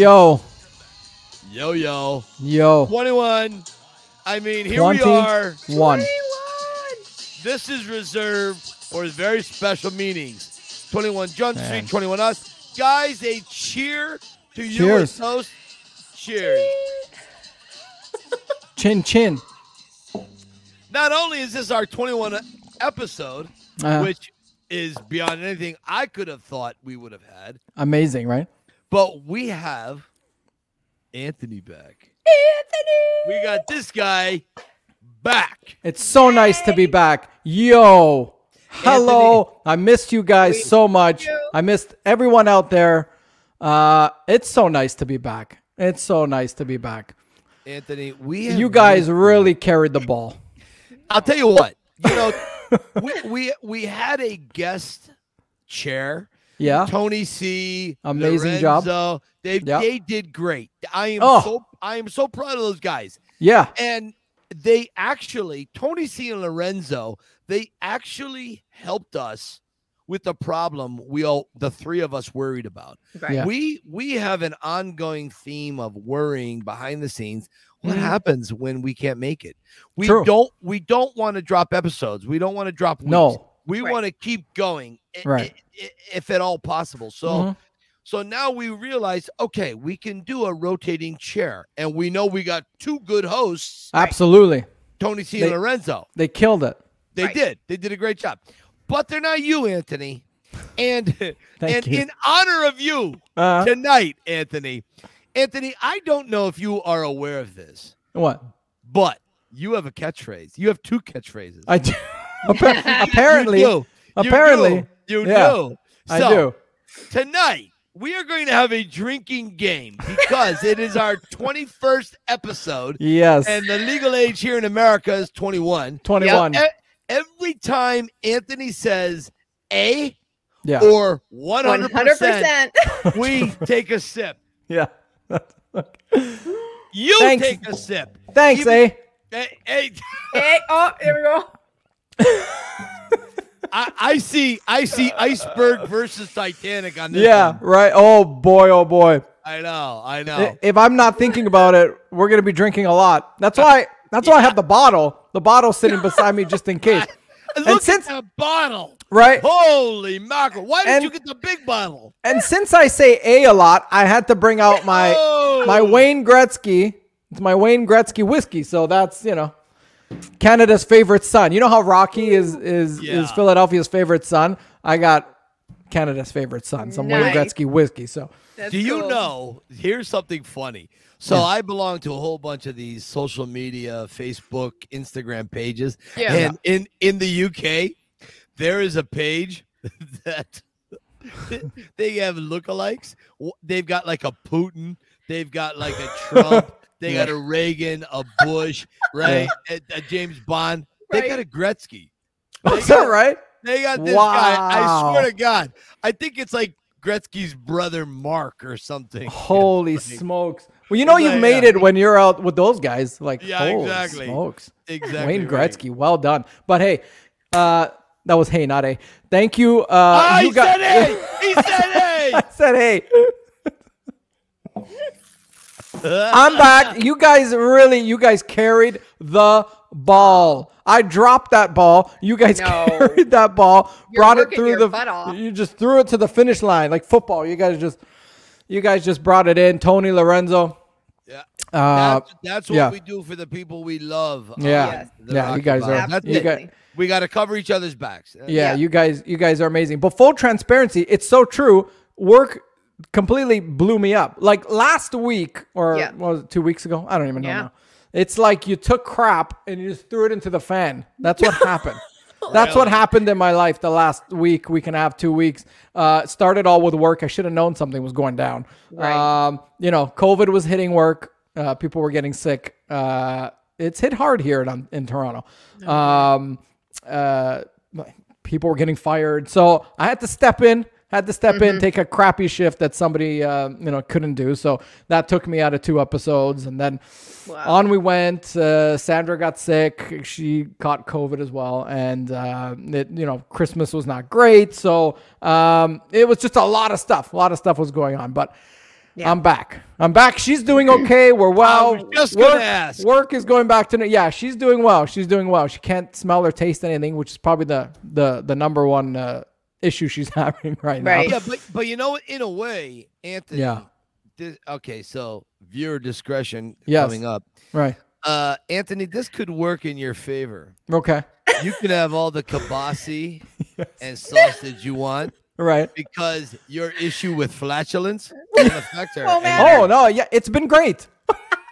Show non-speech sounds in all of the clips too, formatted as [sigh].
Yo, Yo, yo. yo. 21. I mean, here we are. One. This is reserved for very special meetings. 21 John Man. Street, 21 Us. Guys, a cheer to you Cheers. as host. Cheers. [laughs] Chin chin. Not only is this our 21 episode, Uh, which is beyond anything I could have thought we would have had, amazing, right? But we have Anthony back. Anthony. We got this guy back. It's so nice to be back. Yo. Hello. I missed you guys so much. I missed everyone out there. Uh, it's so nice to be back. It's so nice to be back. Anthony, we have You guys really carried the ball. I'll tell you what. You know, [laughs] we, we we had a guest chair. Yeah. Tony C. Amazing job. Lorenzo, They Yep. they did great. I am Oh. so I am so proud of those guys. Yeah. And they actually Tony C. and Lorenzo they actually helped us with the problem we all the three of us worried about. Right. Yeah. We we have an ongoing theme of worrying behind the scenes. What Mhm. happens when we can't make it? We True. don't we don't want to drop episodes. We don't want to drop weeks. No. We Right. want to keep going Right. i- i- if at all possible. So Mhm. so now we realize okay, we can do a rotating chair and we know we got two good hosts, Absolutely. Tony C They- and Lorenzo. They killed it. They Right. did. They did a great job. But they're not you, Anthony. And [laughs] and you. in honor of you, Uh, tonight, Anthony. Anthony, I don't know if you are aware of this, what? but you have a catchphrase. You have two catchphrases. I do. [laughs] Appa- [laughs] apparently. you do. You apparently, do. you yeah, do. I So, do. Tonight, we are going to have a drinking game because it is our [laughs] 21st episode, Yes. and the legal age here in America is 21. 21. E- Every time Anthony says A Yeah. or 100%, hundred percent. we [laughs] take a sip. Yeah. You Thanks. take a sip. Thanks, Even- eh? Hey, hey, Hey, oh, here we go. I, I see I see iceberg versus Titanic on this. Yeah, one. right. Oh boy, oh boy. I know, I know. If I'm not thinking about it, we're gonna be drinking a lot. That's uh, why. That's why I have the bottle. The bottle sitting [laughs] beside me just in case. Look since- at that bottle. Right. Holy mackerel. Why did And- you get the big bottle? And since I say A a lot, I had to bring out my Oh. my Wayne Gretzky. It's my Wayne Gretzky whiskey. So that's you know Canada's favorite son. You know how Rocky is is Yeah. is Philadelphia's favorite son. I got Canada's favorite son. Some Wayne Nice. Gretzky whiskey. So That's Do you cool. know? Here's something funny. So Yeah. I belong to a whole bunch of these social media, Facebook, Instagram pages. Yeah. And in in the UK, there is a page [laughs] that they have lookalikes. They've got like a Putin. They've got like a Trump. They got a Reagan, a Bush, [laughs] right? A, a James Bond. They got a Gretzky. is that right? They got this guy. I swear to God. I think it's like Gretzky's brother Mark or something. [laughs] Holy It's like- smokes! Well, you know It's you've made it when you're out with those guys. Like, Yeah, holy exactly. smokes! Exactly. Wayne right. Gretzky, well done. But hey, uh, that was hey, not a. Thank you. Uh, Ah, you he said hey. He said hey. [laughs] I said hey. I'm back. You guys really, you guys carried the ball. I dropped that ball. You guys No. carried that ball, You're brought it through your the. butt off. You just threw it to the finish line like football. You guys just, you guys just brought it in. Tony Lorenzo. Yeah. Uh, That's, that's what yeah. we do for the people we love. on yeah, Yes. yeah. You guys are. That's You it. guys, We got to cover each other's backs. yeah, Yeah. you guys, you guys are amazing. But full transparency, it's so true. Work completely blew me up. Like last week, or Yeah. what was it, two weeks ago? I don't even know Yeah. now. It's like you took crap and you just threw it into the fan. That's what [laughs] happened. That's what happened in my life the last week, week and a half, two weeks. Uh, started all with work. I should have known something was going down. Right. Um, you know, COVID was hitting work. Uh, people were getting sick. Uh, it's hit hard here in, in Toronto. Um, uh, people were getting fired. So I had to step in, had to step in, take a crappy shift that somebody, uh, you know, couldn't do. So that took me out of two episodes. And then Wow. on we went. Uh, Sandra got sick. She caught COVID as well. And, uh, it, you know, Christmas was not great. So um, it was just a lot of stuff. A lot of stuff was going on. But Yeah. I'm back. I'm back. She's doing [clears throat] okay. We're well. was just work, ask. Work is going back to no- yeah. She's doing well. She's doing well. She can't smell or taste anything, which is probably the the the number one uh, issue she's [laughs] having right, now. Right. now. Yeah, but but you know what? In a way, Anthony. Yeah. This, okay, so viewer discretion Yes. coming up. Right. Uh, Anthony, this could work in your favor. Okay. [laughs] You can have all the kibasi [laughs] and sausage you want Right. because your issue with flatulence won't affect her. Oh, man. Oh no. Yeah. It's been great.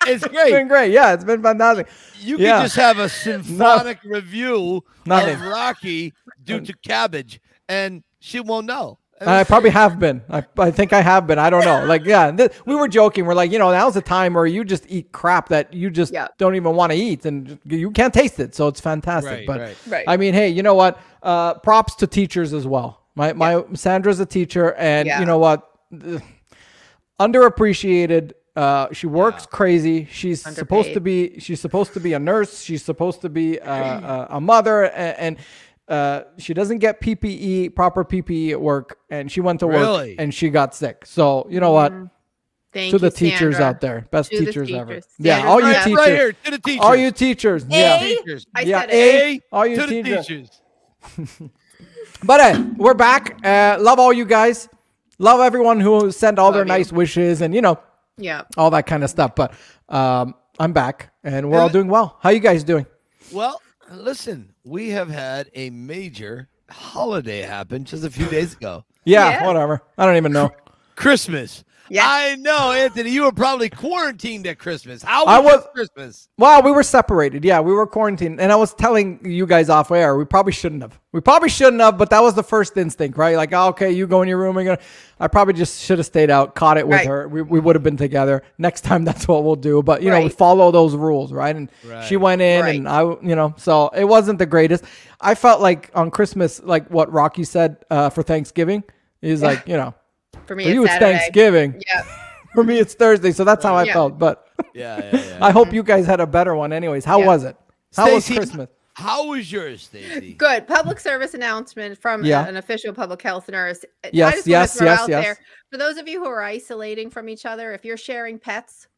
it's It's great. been great. Yeah. It's been fantastic. You can just have a symphonic review Nothing. of Rocky due to cabbage, and she won't know. I probably have been. I, I think I have been. I don't know. Like, yeah, th- we were joking. We're like, you know, now's the time where you just eat crap that you just Yeah. don't even want to eat, and you can't taste it. So it's fantastic. Right, but right. Right. I mean, hey, you know what? Uh, props to teachers as well. My my Sandra's a teacher, and Yeah. you know what? Ugh. Underappreciated. Uh, she works crazy. She's supposed to be. She's supposed to be a nurse. She's supposed to be uh, a, a mother, and, and uh, she doesn't get PPE, proper PPE at work, and she went to Really? work and she got sick. So you know what? Thank to the you, teachers out there, best To the teachers, ever. teachers. Yeah, all you best. teachers, right here to the teachers. all you teachers. Yeah, A. teachers. I yeah. said it. A, all you to the teachers. teachers. [laughs] But uh, we're back. Uh, love all you guys. Love everyone who sent all their you. nice wishes and you know Yeah. all that kind of stuff. But um, I'm back and we're all doing well. How you guys doing? Well, listen, we have had a major holiday happen just a few days ago. Yeah, Yeah. whatever. I don't even know. Christmas. Yeah. I know, Anthony. You were probably quarantined at Christmas. How was, I was- Christmas? Well, we were separated. Yeah, we were quarantined, and I was telling you guys off air. We probably shouldn't have. We probably shouldn't have, but that was the first instinct, right? Like, oh, okay, you go in your room. We're gonna. I probably just should have stayed out, caught it with Right. her. We, we would have been together. Next time, [laughs] that's what we'll do. But you know, we follow those rules, right? And she went in, Right. and I, you know, so it wasn't the greatest. I felt like on Christmas, like what Rocky said uh, for Thanksgiving, is like, you know, For me, for it's you it's Saturday. Thanksgiving. Yeah. [laughs] For me, it's Thursday. So that's how I Yeah. felt. But Yeah, yeah, yeah. [laughs] I hope mm-hmm. you guys had a better one, anyways. How Yeah. was it? How was Christmas? How was yours, Stacy? Good. Public service announcement from Yeah. an official public health nurse. I Yes, wanna yes, throw yes, out yes. there, for those of you who are isolating from each other, if you're sharing pets,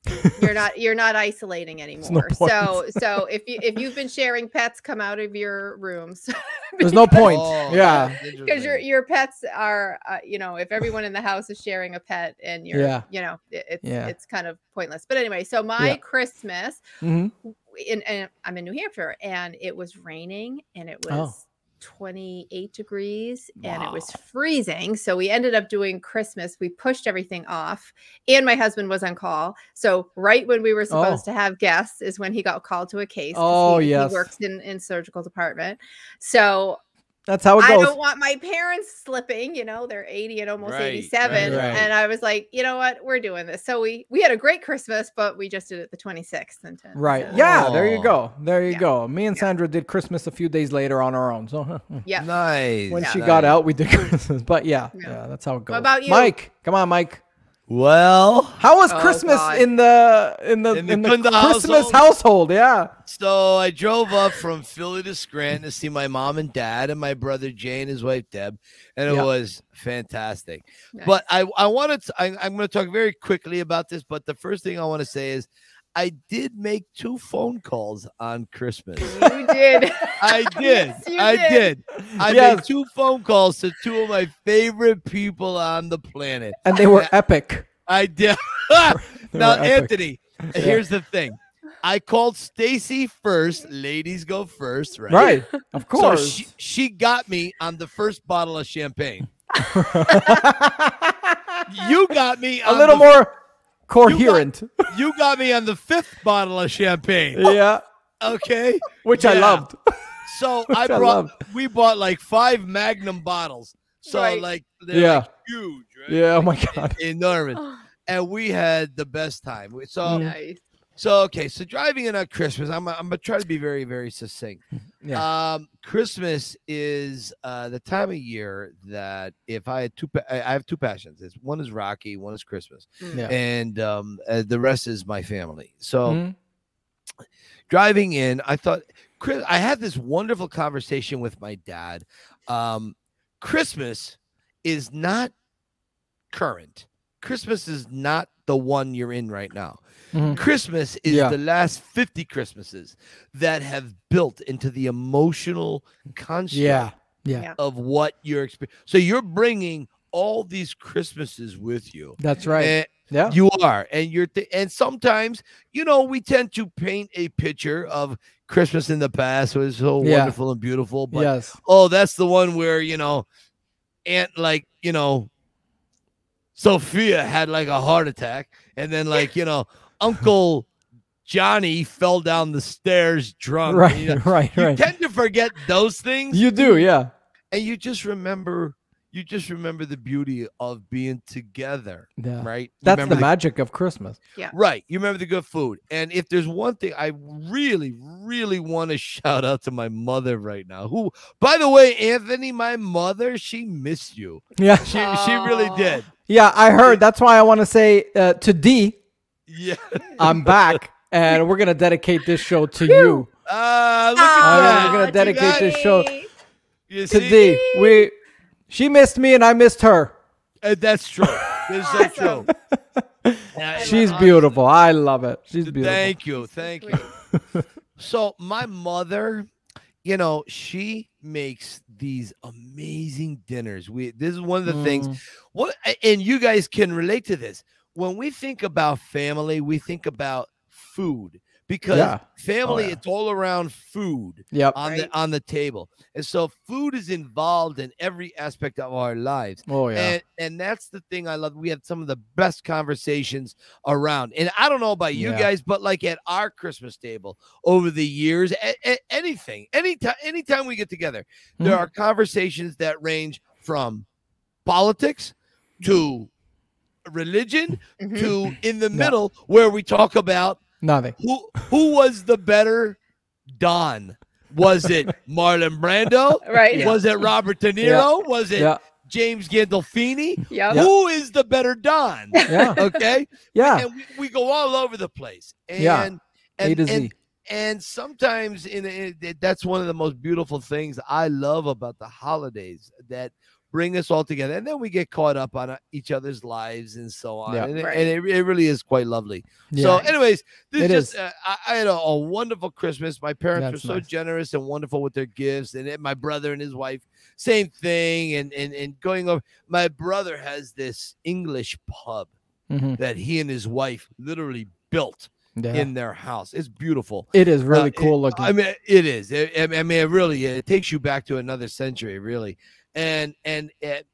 you're not you're not isolating [laughs] anymore. point. so so if you if you've been sharing pets, come out of your rooms. [laughs] There's no point. Oh, yeah. because your your pets are uh, you know if everyone in the house is sharing a pet and you're Yeah. you know it, it's Yeah. it's kind of pointless but anyway so my Yeah. christmas hmm in, and i'm in new hampshire and it was raining and it Oh. was 28 degrees and it was freezing so we ended up doing christmas we pushed everything off and my husband was on call so right when we were oh. supposed Oh. to have guests is when he got called to a case. Oh, he, yes. he works in in surgical department so That's how it goes. I don't want my parents slipping, you know, they're 80 and almost Right, right, 87. right. And I was like, you know what, we're doing this. So we we had a great Christmas, but we just did it the 26th and 10th. Right. so- Yeah, there you Oh. go. There you Yeah. go. Me and Yeah. Sandra did Christmas a few days later on our own. So [laughs] Yeah. nice. when she nice. got out, we did [laughs] Christmas. But yeah, yeah, Yeah. that's how it goes. about you? Mike? Come on, Mike. Well, How was Oh, Christmas God. in the in the In in the the, Christmas household? household? Yeah. so I drove up from Philly to Scranton to see my mom and dad and my brother Jay and his wife Deb, and it Yeah. was fantastic. Nice. But I I wanted to, I, I'm going to talk very quickly about this. But the first thing I want to say is I did make two phone calls on Christmas. you did. [laughs] I did. Yes, you I did. did. I Yes. made two phone calls to two of my favorite people on the planet. And they were epic. I did. [laughs] Now, were epic. Anthony, here's the thing. I called Stacy first. Ladies go first, right? Right. Of So course. she, she got me on the first bottle of champagne. [laughs] You got me a little the- more coherent. You got me on the fifth bottle of champagne. [laughs] yeah. Okay. Which I loved. So [laughs] Which I I brought loved. we bought like five magnum bottles. So Right. like they're Yeah. like huge, right? Yeah. Oh my God. Enormous. [sighs] And we had the best time. We- So Mm. nice. So okay, so driving in on Christmas, I'm I'm gonna try to be very, very succinct. Yeah. Um Christmas is uh the time of year that if I had two pa- I I have two passions. It's one is Rocky, one is Christmas. Yeah. And um uh, the rest is my family. So Mhm. driving in, I thought Chris, I had this wonderful conversation with my dad. Um, Christmas is not current. Christmas is not the one you're in right now. Mhm. Christmas is Yeah. the last 50 Christmases that have built into the emotional construct Yeah. Yeah. Yeah. of what you're experiencing. So you're bringing all these Christmases with you. That's right. And yeah. you are, and you're, th- and sometimes, you know, we tend to paint a picture of Christmas in the past was so Yeah. wonderful and beautiful, but yes. oh, that's the one where you know, Aunt like you know, Sophia had like a heart attack, and then like you know, Uncle Johnny fell down the stairs drunk. Right. You, know, [laughs] Right. you Right. tend to forget those things, You do. Yeah. and you just remember, you just remember the beauty of being together, Yeah. right? You That's remember the magic of Christmas. Yeah. Right. You remember the good food. And if there's one thing I really, really want to shout out to my mother right now, who, by the way, Anthony, my mother, she missed you. Yeah. She, she really did. Yeah. I heard. That's why I want to say uh, to D, Yeah. [laughs] I'm back, and we're gonna dedicate this show to you. Ah, look Uh, at that. we're gonna dedicate this show- You To see? D. We. She missed me, and I missed her. Uh, that's true. This is so [laughs] true. [laughs] I- She's honestly, beautiful. I love it. She's beautiful. Thank you. Thank you. So my mother, you know, she makes these amazing dinners. We this is one of the things Mm. what and you guys can relate to this. When we think about family, we think about food because Yeah. family yeah. it's all around food Yep. on Right. the on the table. And so food is involved in every aspect of our lives. Oh yeah. And and that's the thing I love. We had some of the best conversations around. And I don't know about you Yeah. guys, but like at our Christmas table over the years, a- a- anything, anytime, anytime we get together, there Mhm. are conversations that range from politics to religion Mhm. to in the Yeah. middle where we talk about Nothing. who who was the better Don. Was it [laughs] Marlon Brando? Right. Was it Robert De Niro? Was it Yeah. James Gandolfini? Yep. Yeah. Who is the better Don? Yeah. [laughs] Okay, Yeah. and we, we go all over the place. And, Yeah. and, A to and, and sometimes in, in that's one of the most beautiful things I love about the holidays that bring us all together, and then we get caught up on uh, each other's lives and so on, Yeah. and, it, Right. and it, it really is quite lovely. Yeah. So, anyways, this It is just is. uh, I, I had a, a wonderful Christmas. My parents That's were so nice. generous and wonderful with their gifts, and then my brother and his wife, same thing. And and and going over, my brother has this English pub Mhm. that he and his wife literally built Yeah. in their house. It's beautiful. it is really Uh, it- cool looking. I mean, it is. It- I I mean, it really it takes you back to another century, really. And and it,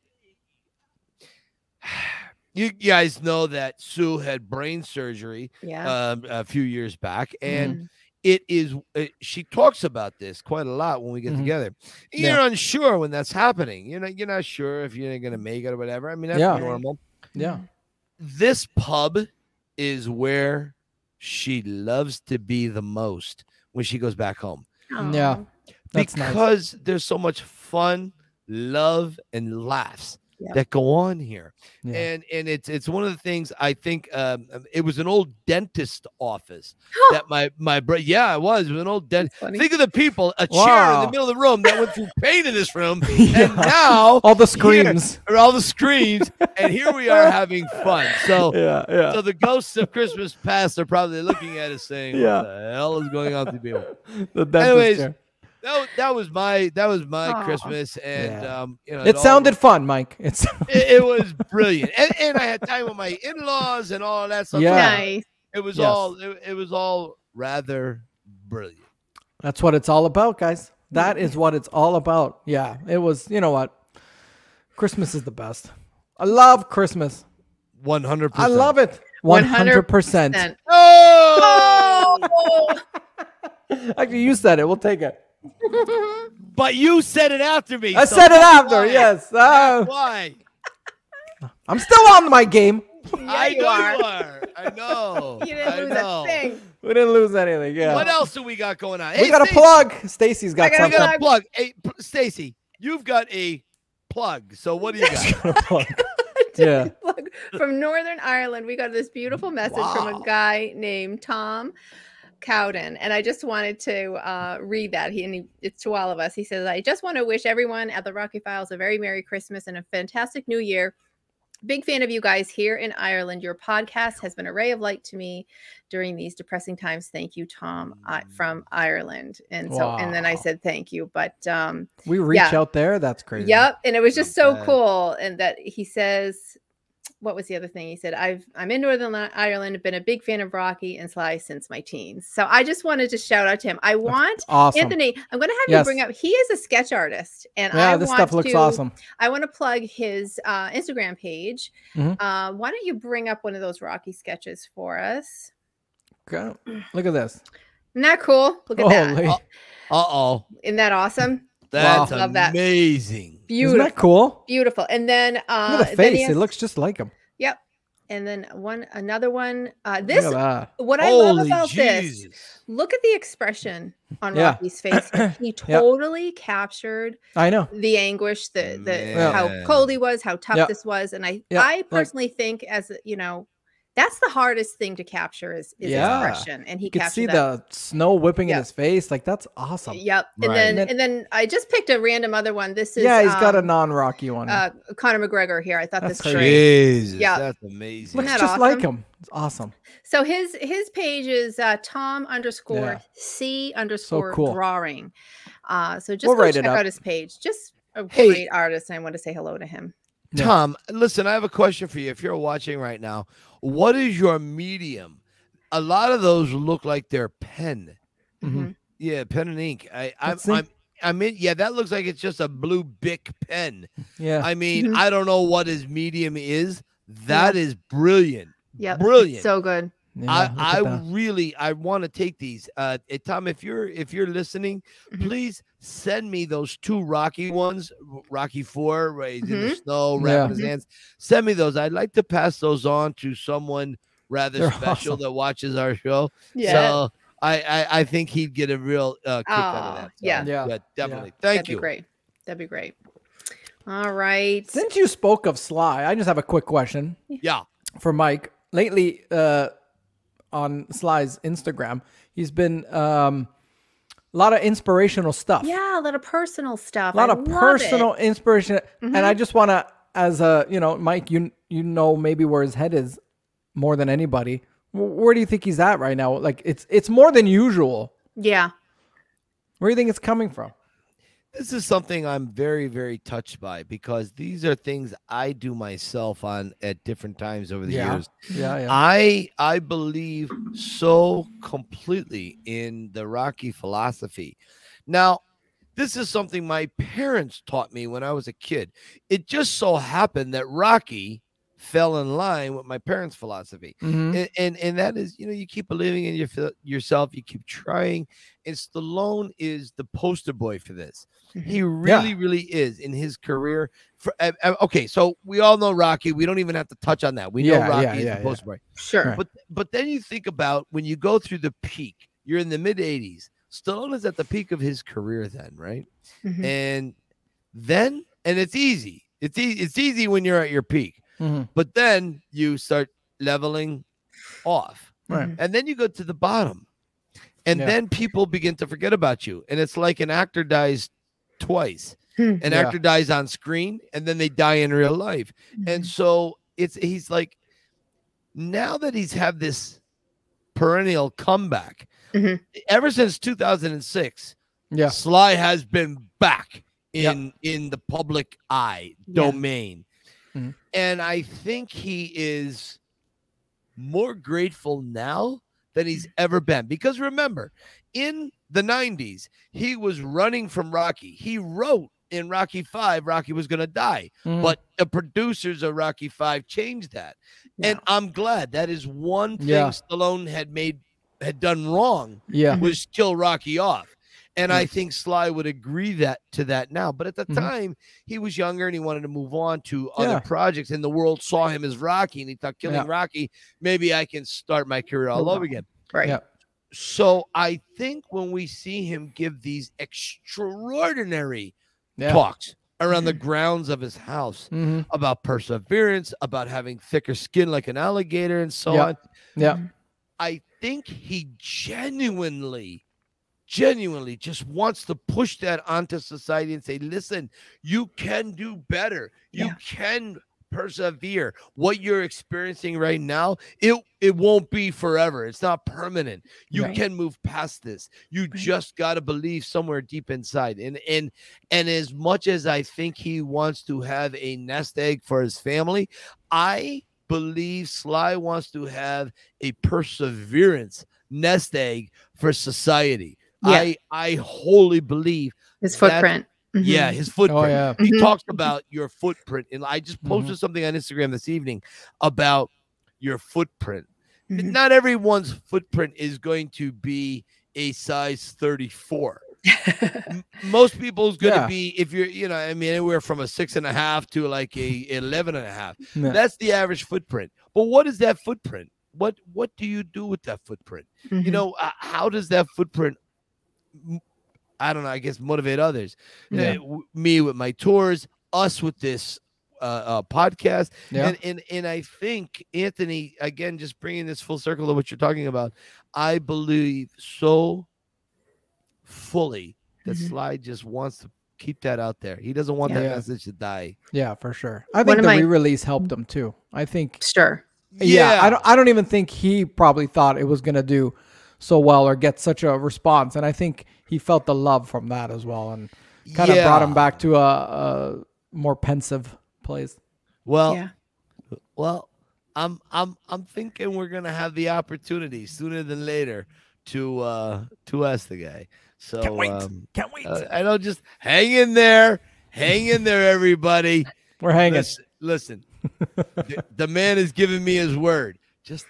[sighs] you guys know that Sue had brain surgery Yeah. um, a few years back, and Mhm. it is. uh, she talks about this quite a lot when we get Mhm. together. Yeah. You're unsure when that's happening. You know, you're not sure if you're going to make it or whatever. I mean, that's Yeah. normal. yeah. This pub is where she loves to be the most when she goes back home Yeah. Aw. That's nice. because there's so much fun, love, and laughs Yep. that go on here. Yeah. And and it's it's one of the things I think um, um, it was an old dentist office that my my bro yeah it was it was an old dentist. Think of the people, a chair in the middle of the room that went through pain in this room, [laughs] Yeah. and now all the screams. are all the screams and here we are [laughs] having fun. So Yeah. Yeah. so the ghosts of Christmas past are probably looking at us saying, Yeah. "What the hell is going on to people?" [laughs] the dentist Anyways, chair. That, wa- that was my that was my Aw. Christmas, and Yeah. um, you know, It all- sounded fun, Mike. [laughs] It's it, it was brilliant, and, and I had time with my in-laws and all that stuff. Yeah. Nice. it was Yes. all it, it was all rather brilliant. that's what it's all about, guys. That is [laughs] what it's all about. Yeah. It was. You know what? Christmas is the best. I love Christmas. One hundred. percent I love it. One hundred percent. Percent. Oh, Oh! Actually, you said it. We'll take it. [laughs] but you said it after me. I so said it after. why. Yes. Uh, why? I'm still on my game. [laughs] I you know are. you are. I know. [laughs] You didn't I lose know. a thing. We didn't lose anything. Yeah. What else do we got going on? We Hey, got a plug. Stacy's got I got a something. got a plug. Hey, P- Stacy, you've got a plug. So what do you got? a plug. Yeah. Look, from Northern Ireland, we got this beautiful message from a guy named Tom Cowden, and I just wanted to uh, read that. He and he, it's to all of us. He says, "I just want to wish everyone at the Rocky Files a very Merry Christmas and a fantastic New Year." Big fan of you guys here in Ireland. Your podcast has been a ray of light to me during these depressing times. Thank you, Tom, uh, from Ireland. And so, and then I said thank you. But um, We reach Yeah. out there. That's crazy. Yep, and it was just so cool. And that he says, what was the other thing he said? I've I'm in Northern Li- Ireland, been a big fan of Rocky and Sly since my teens. So I just wanted to shout out to him. I want Awesome. Anthony. I'm going to have Yes. you bring up. He is a sketch artist, and yeah, I this want stuff looks to, awesome. I want to plug his uh, Instagram page. Mhm. Uh, why don't you bring up one of those Rocky sketches for us? Okay. Look at this. Isn't that cool? Look at that. Uh oh. Isn't that awesome? That's Love that. amazing. Isn't that Beautiful. cool? Beautiful. And then uh, Look the then he face. It looks just like him. Yep. And then one another one. Uh, this what I love Holy about this. Look at the expression on Yeah. Rocky's face. [clears throat] He totally captured I know. the anguish, the the Man. how cold he was, how tough this was, and I I like- personally think as you know, that's the hardest thing to capture is, is Yeah. expression, and he You could see that. the snow whipping Yeah. in his face. Like that's awesome. Yep, and then And and then I just picked a random other one. This is yeah, he's got a um, non-Rocky one. uh, Conor McGregor here. I thought That's this was crazy. Jesus. Yeah. That's amazing. looks that just like him. It's awesome. So his his page is uh, Tom underscore Yeah. C underscore cool. drawing. Uh, so just We'll go write check up. out his page. Just a Hey. great artist, and I want to say hello to him. Yeah. Tom, listen, I have a question for you. If you're watching right now, what is your medium? A lot of those look like they're pen. Mhm. Yeah, pen and ink. I, I'm, Let's. I'm, I mean, yeah, that looks like it's just a blue Bic pen. Yeah. I mean, Mhm. I don't know what his medium is. That is brilliant. Yeah. Brilliant. so good. Yeah, I, I really I want to take these. Uh eh, Tom, if you're if you're listening, Mhm. please send me those two Rocky ones, Rocky Four, where he's in the Mhm. snow, Yeah. wrapping his Mhm. hands. Send me those. I'd like to pass those on to someone rather They're [laughs] special awesome. that watches our show. Yeah, So I, I I think he'd get a real uh, kick out of that. So, yeah. Yeah. definitely. Thank that'd you. be great. That'd be great. All right. Since you spoke of Sly, I just have a quick question Yeah. for Mike. Lately, uh, on Sly's Instagram, he's been um, a lot of inspirational stuff. Yeah, a lot of personal stuff. a lot I of love it. Mm-hmm. personal inspiration and i just want to as a you know mike you you know maybe where his head is more than anybody where do you think he's at right now like it's it's more than usual Yeah. where do you think it's coming from This is something I'm very, very touched by because these are things I do myself on at different times over the Yeah. years. yeah yeah I I believe so completely in the Rocky philosophy. Now, this is something my parents taught me when I was a kid. It just so happened that Rocky fell in line with my parents' philosophy. Mhm. And, and and that is, you know, you keep believing in your, yourself, you keep trying. And Stallone is the poster boy for this. He really, really is in his career. For uh, okay, so we all know Rocky. We don't even have to touch on that. We know Rocky yeah, is yeah, the yeah. poster boy. Sure. But but then you think about when you go through the peak. You're in the mid '80s. Stallone is at the peak of his career then, right? Mhm. And then and it's easy. It's easy. It's easy when you're at your peak. Mhm. But then you start leveling off. Right. Mhm. And then you go to the bottom. And Yeah. then people begin to forget about you. And it's like an actor dies twice. Hmm. An Yeah. actor dies on screen and then they die in real life. Mm-hmm. And so it's he's like now that he's had this perennial comeback, Mhm. ever since 2006, yeah Sly has been back Yeah. in in the public eye Yeah. domain. Mhm. And I think he is more grateful now than he's ever been because remember, in the 90s, he was running from Rocky. He wrote in Rocky 5 Rocky was going to die, Mhm. but the producers of Rocky 5 changed that. And I'm glad that is one thing Yeah. Stallone had made had done wrong yeah was kill Rocky off. And I think Sly would agree that to that now. But at the Mhm. time, he was younger and he wanted to move on to Yeah. other projects, and the world saw him as Rocky, and he thought, killing Yeah. Rocky, maybe I can start my career all over again. Right. Yeah. So I think when we see him give these extraordinary talks around the grounds of his house Mhm. about perseverance, about having thicker skin like an alligator, and so on, yeah I think he genuinely, genuinely just wants to push that onto society and say, listen, you can do better. You Yeah. can persevere. What you're experiencing right now, it it won't be forever. It's not permanent. You Right. can move past this. You Right. just got to believe somewhere deep inside. And and and as much as I think he wants to have a nest egg for his family, I believe Sly wants to have a perseverance nest egg for society. Yeah. I I wholly believe His That's- footprint. yeah, Mhm. his footprint. Oh yeah. He Mhm. talks about your footprint. And I just Mhm. posted something on Instagram this evening about your footprint. Mhm. Not everyone's footprint is going to be a size 34. [laughs] Most people's going to Yeah. be, if you're, you know, I mean, anywhere from a six and a half to like a 11 and a half. Yeah. That's the average footprint. But what is that footprint? What what do you do with that footprint? You Mhm. know, uh, how does that footprint m- I don't know, I guess motivate others. Uh, Yeah. w- me with my tours, us with this uh, uh podcast. Yeah. And, and and I think Anthony again just bringing this full circle of what you're talking about. I believe so fully that Mhm. Sly just wants to keep that out there. He doesn't want that Yeah. message to die. Yeah, for sure. I think of the my- re-release helped him too. I think Sure. yeah, I don't I don't even think he probably thought it was gonna do so well or get such a response. And I think he felt the love from that as well and kind of brought him back to a, a more pensive place. Well, yeah. Well, I'm I'm I'm thinking we're gonna have the opportunity sooner than later to uh to ask the guy. So Can't wait. um Can't wait. uh, I don't just hang in there, hang in there, everybody. [laughs] We're hanging. Listen, listen. [laughs] the, the man has given me his word. Just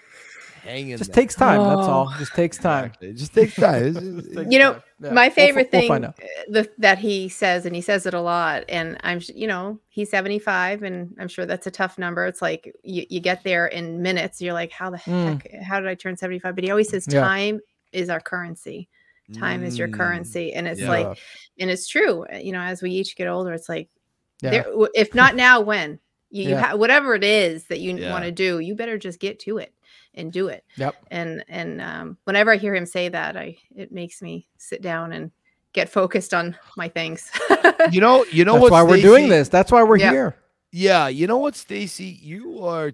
hang in Just there. takes time. That's Oh. all. Just takes time. Exactly. It just takes time. It's [laughs] just- Takes You know, time. Yeah. My We'll favorite we'll thing find out. uh, the, that he says, and he says it a lot, and I'm, you know, he's 75, and I'm sure that's a tough number. It's like you, you get there in minutes. You're like, how the Mm. heck? How did I turn 75? But he always says, Yeah. time is our currency. Time is your Mm, currency, and it's yeah. like, and it's true. uh, You know, as we each get older, it's like, Yeah. there, if not now, when? You, you Yeah. ha- whatever it is that you Yeah. want to do, you better just get to it and do it Yep. and and um, whenever I hear him say that, I it makes me sit down and get focused on my things. [laughs] You know, you know That's what why we're doing this. That's why we're Yeah. here. Yeah, you know what, Stacy? You are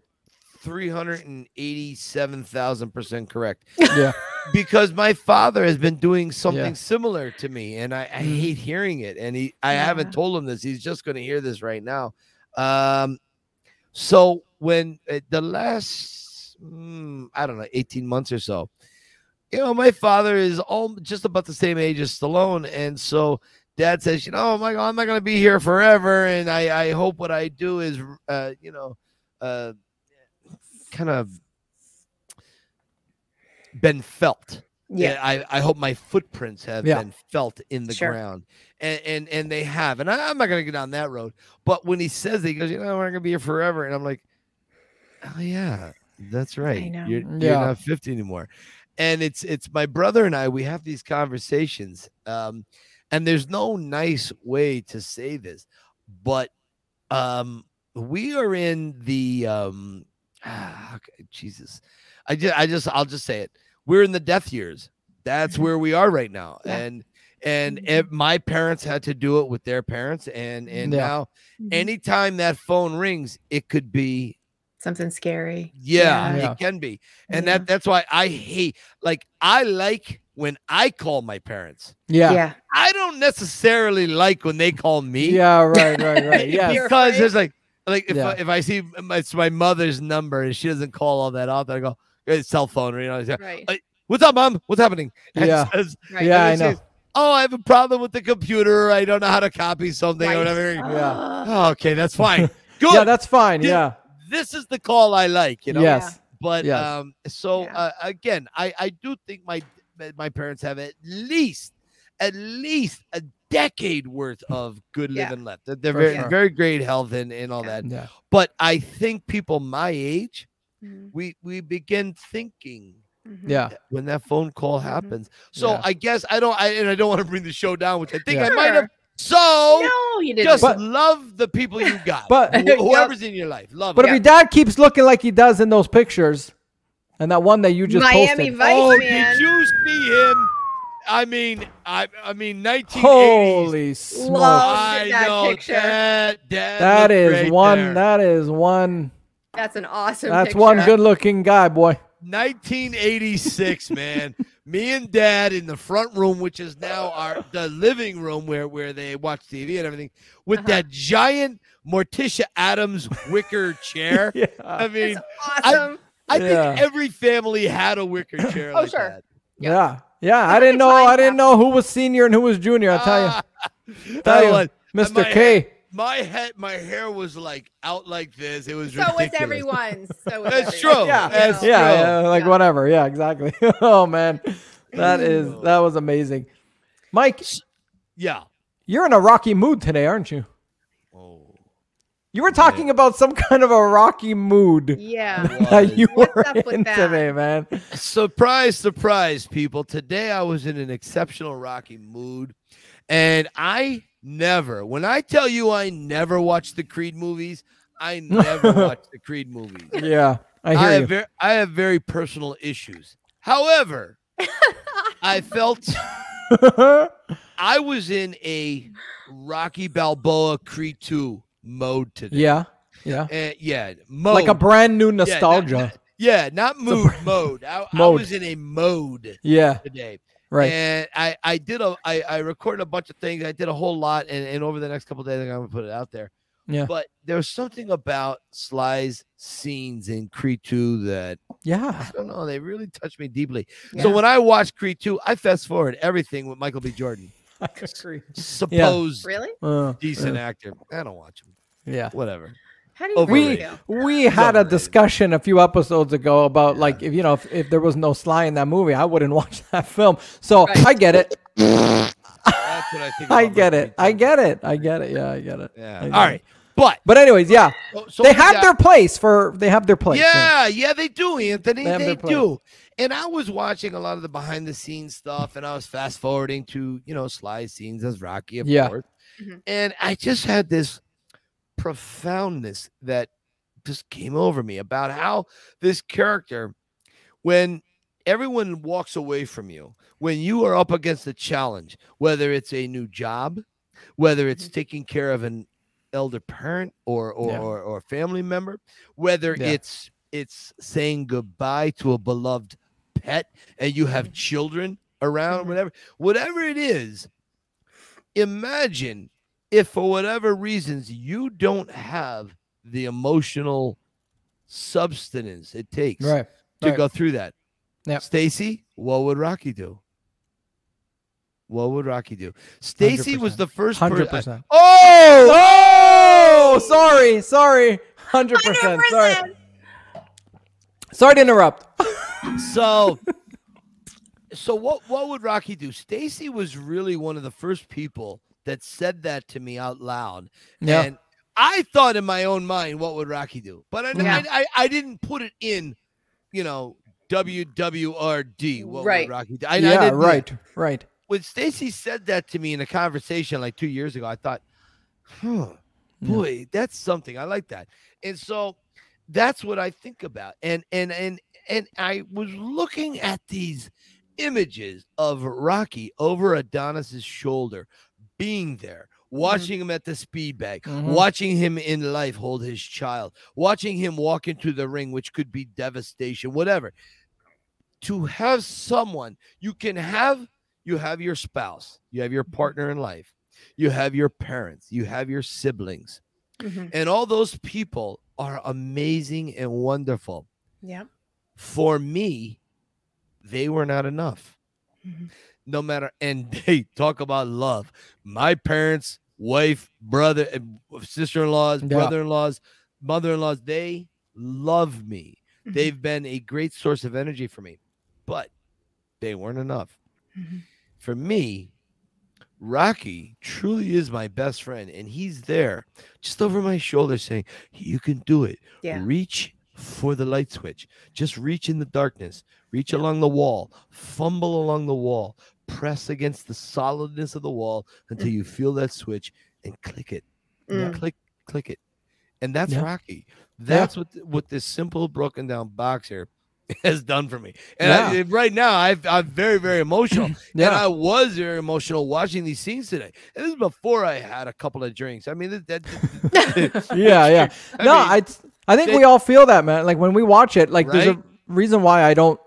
three hundred and eighty-seven thousand percent correct. Yeah. [laughs] because my father has been doing something Yeah. similar to me and I, I Mhm. hate hearing it and he i Yeah. haven't told him this he's just going to hear this right now um so when uh, the last mm, i don't know 18 months or so you know my father is all just about the same age as stallone and so dad says you know Michael, i'm not going to be here forever and i i hope what i do is uh you know uh kind of been felt yeah, I, I hope my footprints have Yeah. been felt in the Sure. ground. And, and and they have. And I, I'm not gonna go down that road. But when he says it, he goes, you know, we're not gonna be here forever. And I'm like, Oh yeah, that's right. know. You're, you're Yeah. not 50 anymore. And it's it's my brother and I, we have these conversations. Um, and there's no nice way to say this, but um we are in the um [sighs] ah, okay, Jesus. I just I just I'll just say it we're in the death years. That's Mhm. where we are right now. Yeah. And and if my parents had to do it with their parents, and and Yeah. now Mhm. anytime that phone rings, it could be something scary. yeah, Yeah. it can be, and Yeah. that that's why I hate like I like when I call my parents. Yeah. yeah, Yeah. I don't necessarily like when they call me. Yeah, right, right, right. [laughs] Yeah. Because afraid? there's like like if Yeah. I, if I see my, it's my mother's number and she doesn't call all that often, I go "Hey, cell phone, you know. I right, What's up, mom? What's happening? [laughs] And Yeah. says- right. Yeah, I know. says, oh, I have a problem with the computer. I don't know how to copy something or Right. whatever. Yeah. Ah, Oh, okay, that's fine. [laughs] Good. Yeah, that's fine. Dude, Yeah. This is the call I like, you know. Yes. But Yes. um, so Yeah. uh, again, I I do think my my parents have at least at least a decade worth of good Yeah. living left. They're- They're very sure. very great health and and all Yeah. that. Yeah. But I think people my age, Mhm, we we begin thinking mhm. Yeah. when that phone call Mhm. happens. So Yeah. I guess I don't I and I don't want to bring the show down, which I think Yeah. I might have. Sure. So No, you didn't. just But- love the people you [laughs] got. But- Wh- Yep. whoever's in your life, love But it. if your dad keeps looking like he does in those pictures, and that one that you just Miami posted, Vice oh, man. did you see him? I mean, I I mean, 1980s. Holy smokes! Love I that know picture. that. That, That looked one. there. That is one. That's an awesome. That's picture. one good-looking guy, boy. 1986, man. Me and Dad in the front room, which is now our the living room where where they watch TV and everything, with Uh-huh. that giant Morticia Addams wicker chair. [laughs] Yeah. I mean, That's awesome. I Yeah. think every family had a wicker [laughs] chair Oh, like sure. that. Yeah. Yeah. I didn't know. I didn't know who was senior and who was junior. I'll tell you. [laughs] you. Tell you, Mr. K. my head, my hair was like out like this. It was so was everyone's. So [laughs] was That's everyone's, true. Yeah. That's. Yeah, true. yeah, like Yeah. whatever. Yeah, exactly. [laughs] oh man, that is that was amazing. Mike, Yeah. you're in a rocky mood today, aren't you? Oh. You were talking about some [laughs] kind of a rocky mood Yeah. that you What's were up with in that? today, man. Surprise, surprise, people. Today I was in an exceptional Rocky mood. And I never, when I tell you I never watch the Creed movies, I [laughs] never watch the Creed movies. Yeah, I I hear have, you. ver- I have very personal issues. However, [laughs] I felt [laughs] I was in a Rocky Balboa Creed 2 mode today. yeah, yeah, And yeah, mode. like a brand new Yeah, not- nostalgia. Yeah, not mood, mode. I, I Mode. was in a mode Yeah, today. Right. And I, I did a I, I recorded a bunch of things. I did a whole lot, and, and over the next couple of days, I'm gonna put it out there. Yeah. But there was something about Sly's scenes in Creed 2 that Yeah, I don't know, they really touched me deeply. Yeah. So when I watched Creed 2, I fast forward everything with Michael B. Jordan. [laughs] I agree. Suppose Really? Uh, decent actor. I don't watch him. yeah. Whatever. How do you Overrated. feel? We had a discussion a few episodes ago about like if you know if, if there was no Sly in that movie, I wouldn't [laughs] watch that film. So Right. I get it. I. [laughs] I get it. I get it. I get it. Yeah, I get it. Yeah. I get right. it. But But anyways, yeah, so- so they have that- their place for they have their place. Yeah, yeah, they do, Anthony. They They, do. And I was watching a lot of the behind the scenes stuff, and I was fast forwarding to you know Sly scenes as Rocky, of Yeah. course. Mhm. And I just had this profoundness that just came over me about how this character, when everyone walks away from you, when you are up against a challenge, whether it's a new job, whether it's taking care of an elder parent or or, Yeah. or, or family member, whether Yeah. it's it's saying goodbye to a beloved pet and you have children around, Mhm. whatever, whatever it is, imagine if for whatever reasons you don't have the emotional substance it takes Right. to right. go through that. Yep. Stacy, what would Rocky do? What would Rocky do? Stacy was the first Hundred person. percent. Oh, Oh, sorry, sorry. Hundred percent. Sorry. Sorry to interrupt. so so what what would Rocky do? Stacy was really one of the first people that said that to me out loud. Yeah. And I thought in my own mind, what would Rocky do? But I, Yeah. I, I, I didn't put it in, you know, WWRD. What Right. would Rocky do? I, I yeah. didn't- Right. Right. When Stacy said that to me in a conversation like two years ago, I thought, huh, Yeah. boy, that's something. I like that. And so that's what I think about. And and and and I was looking at these images of Rocky over Adonis's shoulder, being there, watching him at the speed bag, Mhm. watching him in life hold his child, watching him walk into the ring, which could be devastation, whatever. To have someone you can have, you have your spouse, you have your partner in life, you have your parents, you have your siblings, Mhm. and all those people are amazing and wonderful. Yeah. For me, they were not enough. No matter, and [laughs] they talk about love. My parents, wife, brother, sister in laws, Yeah. brother in laws, mother in laws, they love me. Mhm. They've been a great source of energy for me, but they weren't enough. Mhm. For me, Rocky truly is my best friend, and he's there just over my shoulder saying, You can do it. Yeah. Reach for the light switch. Just reach in the darkness, reach along the wall, fumble along the wall, press against the solidness of the wall until you feel that switch and click it. Mm. Click, click it. And that's Yeah. Rocky. That's what what this simple broken down boxer [laughs] has done for me. And I, right now, I've, I'm very, very [clears throat] emotional. Yeah. And I was very emotional watching these scenes today. And this is before I had a couple of drinks. I mean, that, that [laughs] yeah, yeah. [laughs] I no, mean, I I think they- we all feel that, man. Like when we watch it, like there's a reason why I don't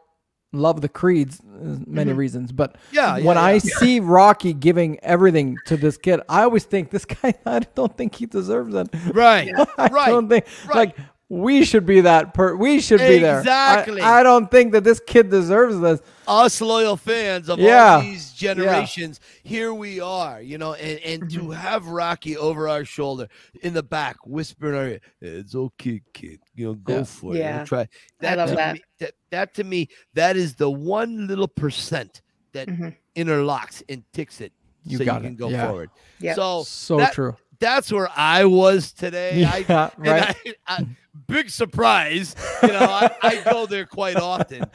love the creeds. uh, Many reasons, but Yeah, when yeah, I yeah. see Rocky giving everything to this kid, I always think this guy. [laughs] I don't think he deserves it. right, [laughs] I right. don't think right. like we should be that. Per- we should be there. Exactly. I, don't think that this kid deserves this. us loyal fans of Yeah. all these generations, here we are, you know, and, and to have Rocky over our shoulder in the back whispering our ear, it's okay, kid, you know, go Yeah. for it. Yeah. We'll try. I love to that. Me, that. That to me, that is the one little percent that Mhm. interlocks and ticks it You so you got can it. go Yeah. forward. Yep. So So that- true. that's where I was today. [laughs] Yeah, and right. I, I, big surprise. You know, I, I go there quite often.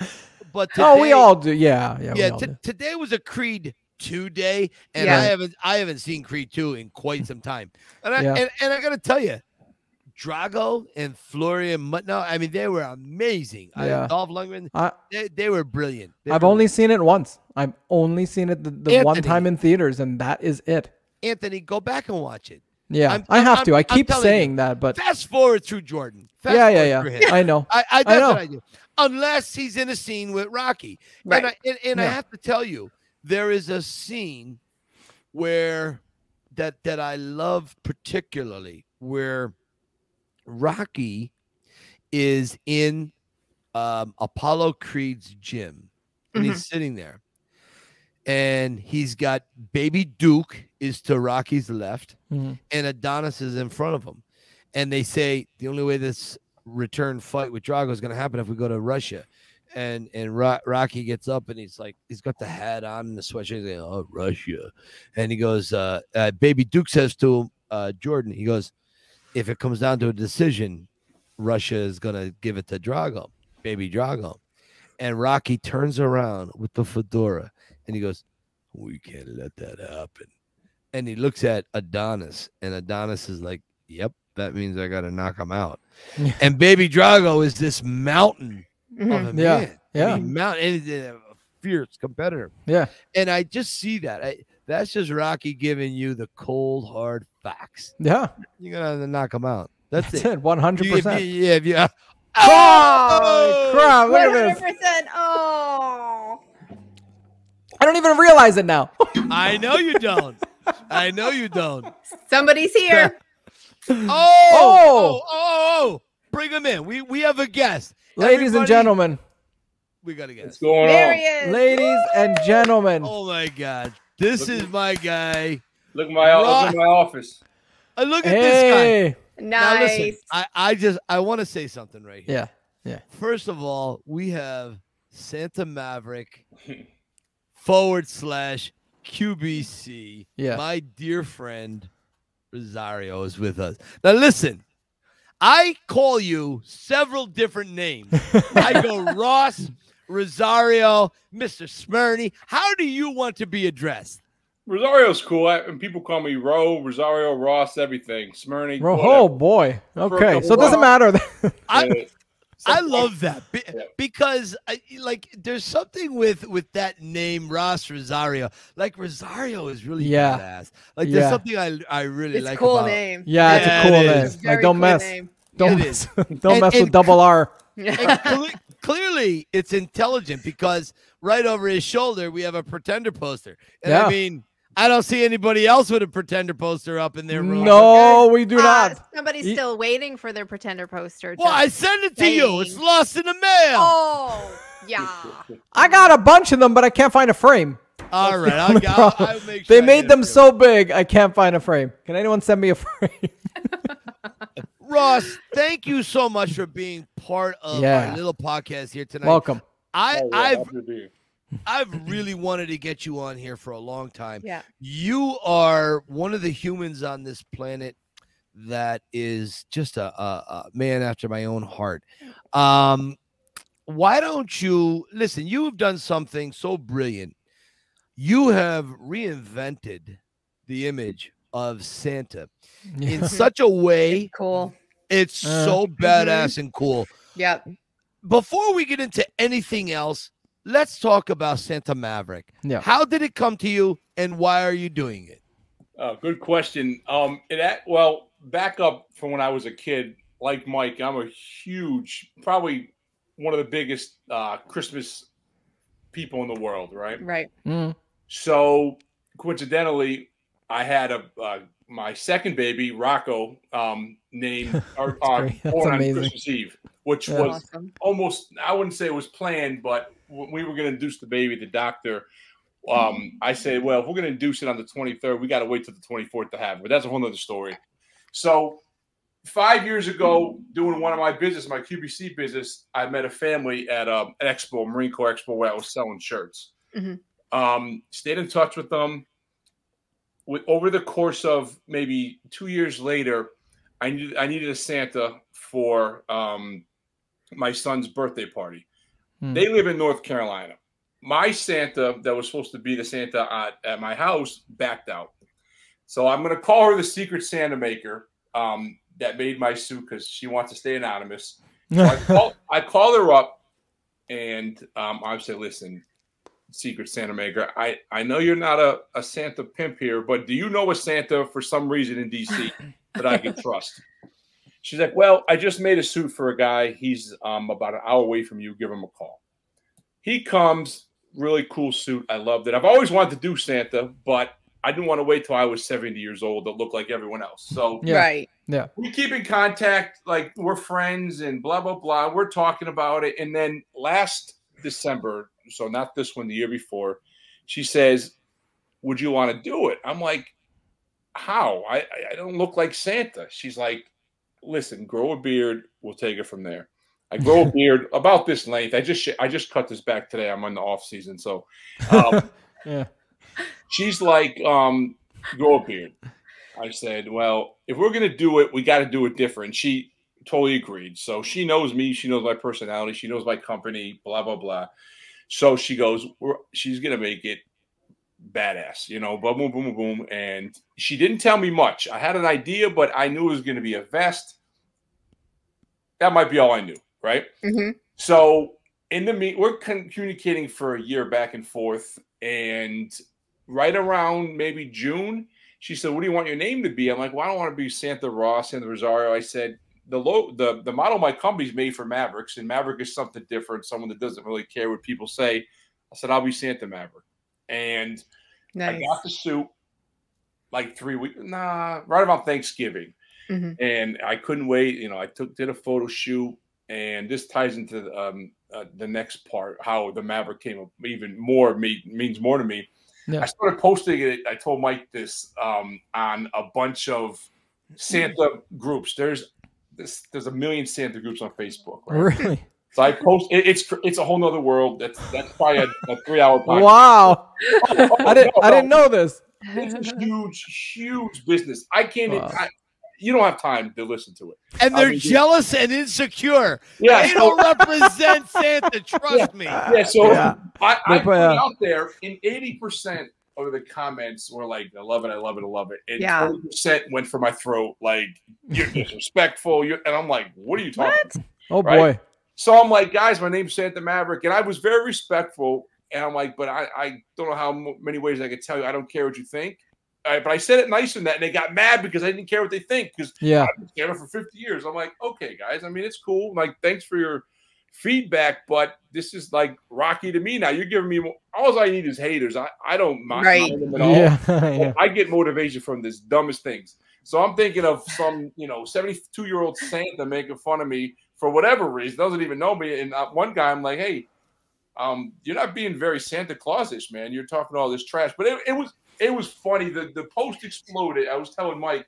But today, [laughs] oh, we all do. Yeah, yeah. yeah, today was a Creed two day, and Yeah. I haven't I haven't seen Creed two in quite some time. And I Yeah. and, and I gotta tell you, Drago and Florian Munteanu, I mean, they were amazing. I- Yeah. Dolph Lundgren, I, they, they were brilliant. They I've were- only seen it once. I've only seen it the, the one time in theaters, and that is it. Anthony, go back and watch it. Yeah, I'm- i have I'm- to. I keep telling saying that, but Fast forward through Jordan. Fast yeah, yeah, yeah. him. I know. [laughs] I, I that's know. what I do. Unless he's in a scene with Rocky. Right. And I and, and I have to tell you, there is a scene where that that I love particularly where Rocky is in um, Apollo Creed's gym and he's sitting there. And he's got baby Duke is to Rocky's left Mhm. and Adonis is in front of him. And they say the only way this return fight with Drago is going to happen if we go to Russia. And and Ro- Rocky gets up and he's like, he's got the hat on and the sweatshirt. He's like, oh, Russia. And he goes, uh, uh, Baby Duke says to him, uh, Jordan, he goes, if it comes down to a decision, Russia is going to give it to Drago, Baby Drago. And Rocky turns around with the fedora and he goes, we can't let that happen. And he looks at Adonis, and Adonis is like, Yep, that means I got to knock him out. Yeah. And Baby Drago is this mountain Mhm. of a Yeah, man. yeah. I mean, mountain, and a fierce competitor. Yeah. And I just see that. I, that's just Rocky giving you the cold, hard facts. Yeah, You're going to knock him out. That's, that's it. it. One hundred You- if percent. you- yeah, if you, Oh, crap! Look at this. 100%. Oh. I don't even realize it now. I know you don't. [laughs] I know you don't. Somebody's here. [laughs] Oh, Oh. oh, oh, oh, bring him in. We we have a guest. Ladies and gentlemen, we got a guest. What's going there on? he is. ladies and gentlemen, Oh my God, this is my guy. Look at my look at my office. Uh, look at this guy. hey, Now Nice. listen, I I just I want to say something right here. Yeah. Yeah, First of all, we have Santa Maverick forward slash QBC. Yeah. My dear friend Rosario is with us. Now listen, I call you several different names. [laughs] I go Ross, Rosario, Mr. Smirne. How do you want to be addressed? Rosario's cool, I, and people call me Ro, Rosario, Ross, everything. Smirne. oh boy. Okay, so it doesn't matter. I, Yeah. I love that be- Yeah. because I, like there's something with with that name Ross Rosario. Like Rosario is really Yeah. badass. Like Yeah. there's something I I really It's like cool about. name. Yeah, it's Yeah, a cool it name. Like don't cool mess, name. don't It mess, [laughs] don't And- mess and with double R. And [laughs] cle- clearly, it's intelligent because right over his shoulder we have a pretender poster. And Yeah. I mean, I don't see anybody else with a pretender poster up in their room. No, okay? we do Uh, not. somebody's Ye- still waiting for their pretender poster. Well, I sent it to you. It's lost in the mail. Oh, [laughs] yeah. I got a bunch of them, but I can't find a frame. All right, I'll, I'll. I'll make sure They I made them it to you. so big, I can't find a frame. Can anyone send me a [laughs] frame? [laughs] Ross, thank you so much for being part of Yeah. our little podcast here tonight. Welcome. I, Oh, yeah, I've happy to be here. I've really wanted to get you on here for a long time. Yeah. You are one of the humans on this planet that is just a, a, a man after my own heart. Um, why don't you listen? You've done something so brilliant. You have reinvented the image of Santa [laughs] in such a way. Cool. It's Uh, so badass and cool. Yeah. before we get into anything else, let's talk about Santa Maverick. Yeah. How did it come to you, and why are you doing it? Uh, good question. Um, it well, back up from when I was a kid, like Mike, I'm a huge, probably one of the biggest uh, Christmas people in the world, right? Right. Mm. So coincidentally, I had a uh, my second baby, Rocco, um, named [laughs] or, uh, great. That's born on. Christmas Eve, which Yeah. was Awesome. almost I wouldn't say it was planned, but when we were going to induce the baby, the doctor, um, I said, well, if we're going to induce it on the 23rd, we got to wait till the 24th to have it. But that's a whole other story. So five years ago, doing one of my business, my QBC business, I met a family at um, an expo, Marine Corps Expo, where I was selling shirts. Mhm. Um, stayed in touch with them. With, over the course of maybe two years later, I needed I needed a Santa for um, my son's birthday party. Hmm. They live in North Carolina. My Santa that was supposed to be the Santa at, at my house backed out. So I'm going to call her the secret Santa maker um, that made my suit because she wants to stay anonymous. [laughs] So I, call, I called her up and um, I said, listen, secret Santa maker, I, I know you're not a, a Santa pimp here, but do you know a Santa for some reason in DC [laughs] that I can trust? She's like, well, I just made a suit for a guy. He's um, about an hour away from you. Give him a call. He comes, really cool suit. I loved it. I've always wanted to do Santa, but I didn't want to wait till I was 70 years old to look like everyone else. So Yeah. Right. Yeah. We keep in contact, like we're friends and blah blah blah. We're talking about it, and then last December, so not this one, the year before, she says, "Would you want to do it?" I'm like, "How? I I- don't look like Santa." She's like, "Listen, grow a beard. We'll take it from there." I grow a [laughs] beard about this length. I just I just cut this back today. I'm on the off season, so um, [laughs] yeah. she's like, um, grow a beard. I said, well, if we're gonna do it, we got to do it different. She totally agreed. So she knows me. She knows my personality. She knows my company. Blah blah blah. So she goes, she's gonna make it badass, you know, boom boom boom boom. And she didn't tell me much. I had an idea, but I knew it was gonna be a vest. That might be all I knew, right? hmm So in the meet, we're con- communicating for a year back and forth, and right around maybe June, she said, "What do you want your name to be?" I'm like, "Well, I don't want to be Santa Ross, Santa Rosario." I said, "The low, the the model my company's made for Mavericks, and Maverick is something different. Someone that doesn't really care what people say." I said, "I'll be Santa Maverick," and I got the suit like three weeks, nah, right around Thanksgiving Mhm. and I couldn't wait. You know, I took did a photo shoot, and this ties into um, uh, the next part how the Maverick came up even more me, means more to me. Yeah. I started posting it. I told Mike this um, on a bunch of Santa groups. There's this, there's a million Santa groups on Facebook. Right? Really? [laughs] So I post. It, it's it's a whole nother world. That's that's probably a, a three hour [laughs] podcast. Wow. Oh, oh, I didn't no, I didn't know this. It's a huge, huge business. I can't. Wow. I, you don't have time to listen to it. And they're mean, jealous and insecure. Yeah. They don't represent Santa. [laughs] Trust me. Yeah, so Yeah. I, I put put, it out there, and eighty percent of the comments were like, "I love it, I love it, I love it," and Yeah. twenty percent went for my throat, like you're [laughs] disrespectful. You're, and I'm like, "What are you talking?" What? about? Oh Right. boy. So I'm like, "Guys, my name's Santa Maverick," and I was very respectful, and I'm like, "But I, I don't know how many ways I could tell you. I don't care what you think." All right, but I said it nice in that, and they got mad because I didn't care what they think because Yeah. I've been Santa for 50 years. I'm like, okay, guys. I mean, it's cool. Like, thanks for your feedback, but this is like Rocky to me now. You're giving me. All I need is haters. I, I don't mind, Right. mind them at all. Yeah. [laughs] yeah. I get motivation from this dumbest things. So I'm thinking of some, you know, 72 year old Santa making fun of me for whatever reason, doesn't even know me. And uh, one guy, I'm like, hey, um, you're not being very Santa Clausish, man. You're talking all this trash. But it, it was it was funny. The the post exploded. I was telling Mike,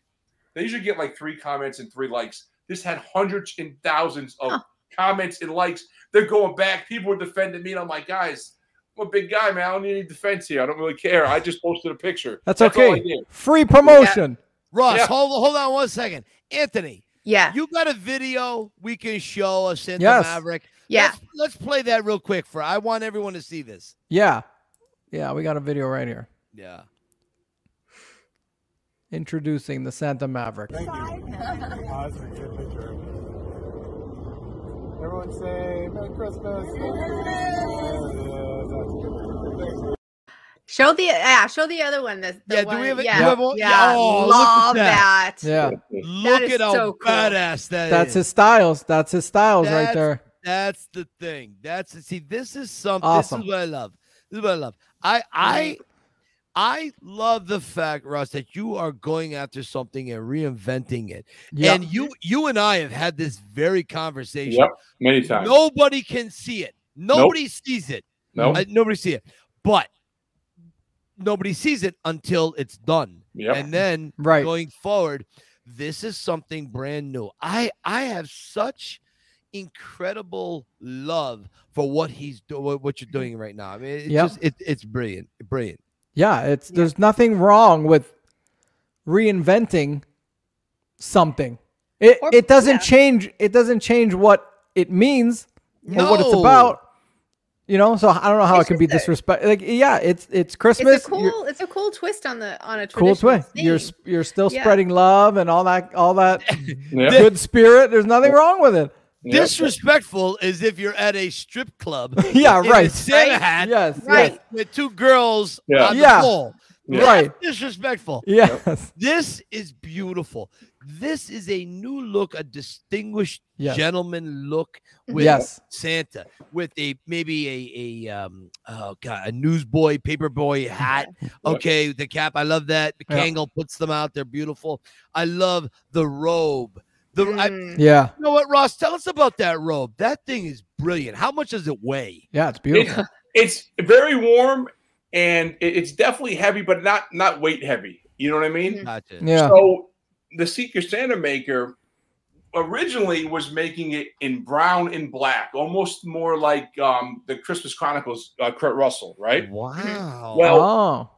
they usually get like three comments and three likes. This had hundreds and thousands of comments and likes. They're going back. People were defending me, and I'm like, guys, I'm a big guy, man. I don't need any defense here. I don't really care. I just posted a picture. That's all I okay. Free promotion. Ross, Yeah. hold hold on one second. Anthony, Yeah. you got a video we can show us in Yes. Maverick. Yeah. Let's, let's play that real quick for I want everyone to see this. Yeah. Yeah, we got a video right here. Yeah. Introducing the Santa Maverick. Thank you. [laughs] Uh, that's a good picture. Everyone say Merry Christmas. Thanks. Show the yeah, show the other one. The, the Yeah, do we have it- yeah, have one? yeah, Oh, look at love that. that. Yeah, Look is at how so cool. badass that that's is. his styles. That's his styles right there. That's the thing. That's see. This is something. Awesome. This is what I love. This is what I love. I I I love the fact, Russ, that you are going after something and reinventing it. Yeah, And you you and I have had this very conversation. Yep, many times. Nobody can see it. Nobody sees it. no, Uh, nobody see it. But nobody sees it until it's done. Yep. And then Right. going forward, this is something brand new. I I have such incredible love for what he's doing, what you're doing right now. I mean, it's Yep. just it, it's brilliant, brilliant. Yeah. It's there's nothing wrong with reinventing something. It Or- it doesn't yeah. change. It doesn't change what it means or what it's about. You know, so I don't know how It's it can be just a- disrespect. Like, yeah, it's it's Christmas. It's a you're- cool. It's a cool twist on the on a cool traditional twist. You're you're still Yeah. spreading love and all that all that [laughs] good spirit. There's nothing wrong with it. Yep. Disrespectful is if you're at a strip club. [laughs] Yeah, right. Santa Right. hat Yes, Right. with two girls Yeah. on Yeah. the pole. Yeah. right. Disrespectful. Yes. This is beautiful. This is a new look, a distinguished Yes. gentleman look with Yes. Santa, with a maybe a a um oh god a newsboy paperboy hat. [laughs] Okay, the cap. I love that. The Yeah. Kangol puts them out. They're beautiful. I love the robe. The I, you Mm. Know what, Ross? Tell us about that robe. That thing is brilliant. How much does it weigh? Yeah, it's beautiful. It's very warm and it- it's definitely heavy, but not not weight heavy. You know what I mean? Gotcha. Yeah. So the Secret Santa maker originally was making it in brown and black, almost more like um, the Christmas Chronicles, uh, Kurt Russell, right? Wow. Well, oh.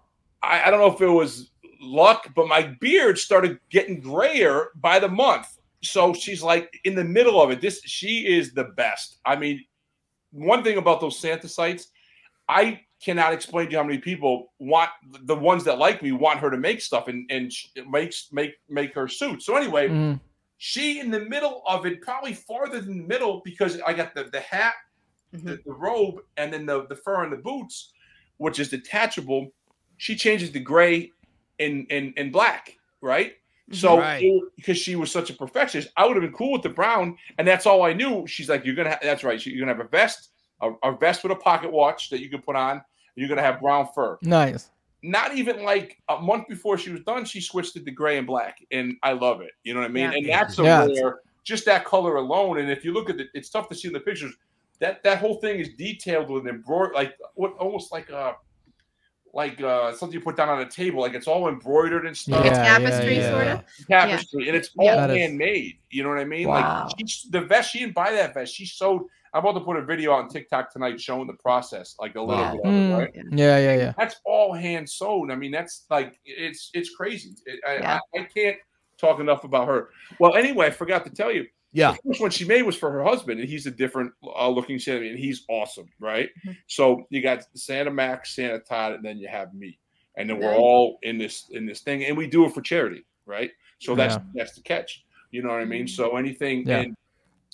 I, I don't know if it was luck, but my beard started getting grayer by the month. So she's like in the middle of it. This she is the best. I mean, one thing about those Santa sites, I cannot explain to you how many people want the ones that like me want her to make stuff and and makes make make her suit. So anyway, Mhm. she in the middle of it, probably farther than the middle because I got the the hat, the, the robe, and then the the fur and the boots, which is detachable. She changes the gray and and and black, right? So Right. because she was such a perfectionist, I would have been cool with the brown, and that's all I knew. She's like, "You're gonna, ha- that's right. You're gonna have a vest, a, a vest with a pocket watch that you can put on. You're gonna have brown fur." Nice. Not even like a month before she was done, she switched it to gray and black, and I love it. You know what I mean? Yeah. And that's a Yeah. rare, just that color alone. And if you look at it, it's tough to see in the pictures. That that whole thing is detailed with embroidered, like what almost like uh like uh something you put down on a table, like it's all embroidered and stuff Like a Yeah, tapestry, yeah, sort yeah. of. tapestry, and it's all Yeah. That is- handmade. You know what I mean? Wow. Like she, the vest, she didn't buy that vest. She sewed. I'm about to put a video on TikTok tonight showing the process, like a little bit Mm. right? Yeah, yeah, yeah. That's all hand sewn. I mean, that's like it's it's crazy. It, I, Yeah. I, I can't talk enough about her. Well, anyway, I forgot to tell you. Yeah. The first one she made was for her husband, and he's a different uh, looking Santa, and he's awesome, right? Mhm. So you got Santa Max, Santa Todd, and then you have me, and then we're all in this in this thing, and we do it for charity, right? So that's Yeah. that's the catch. You know what I mean? Mhm. So anything, Yeah. and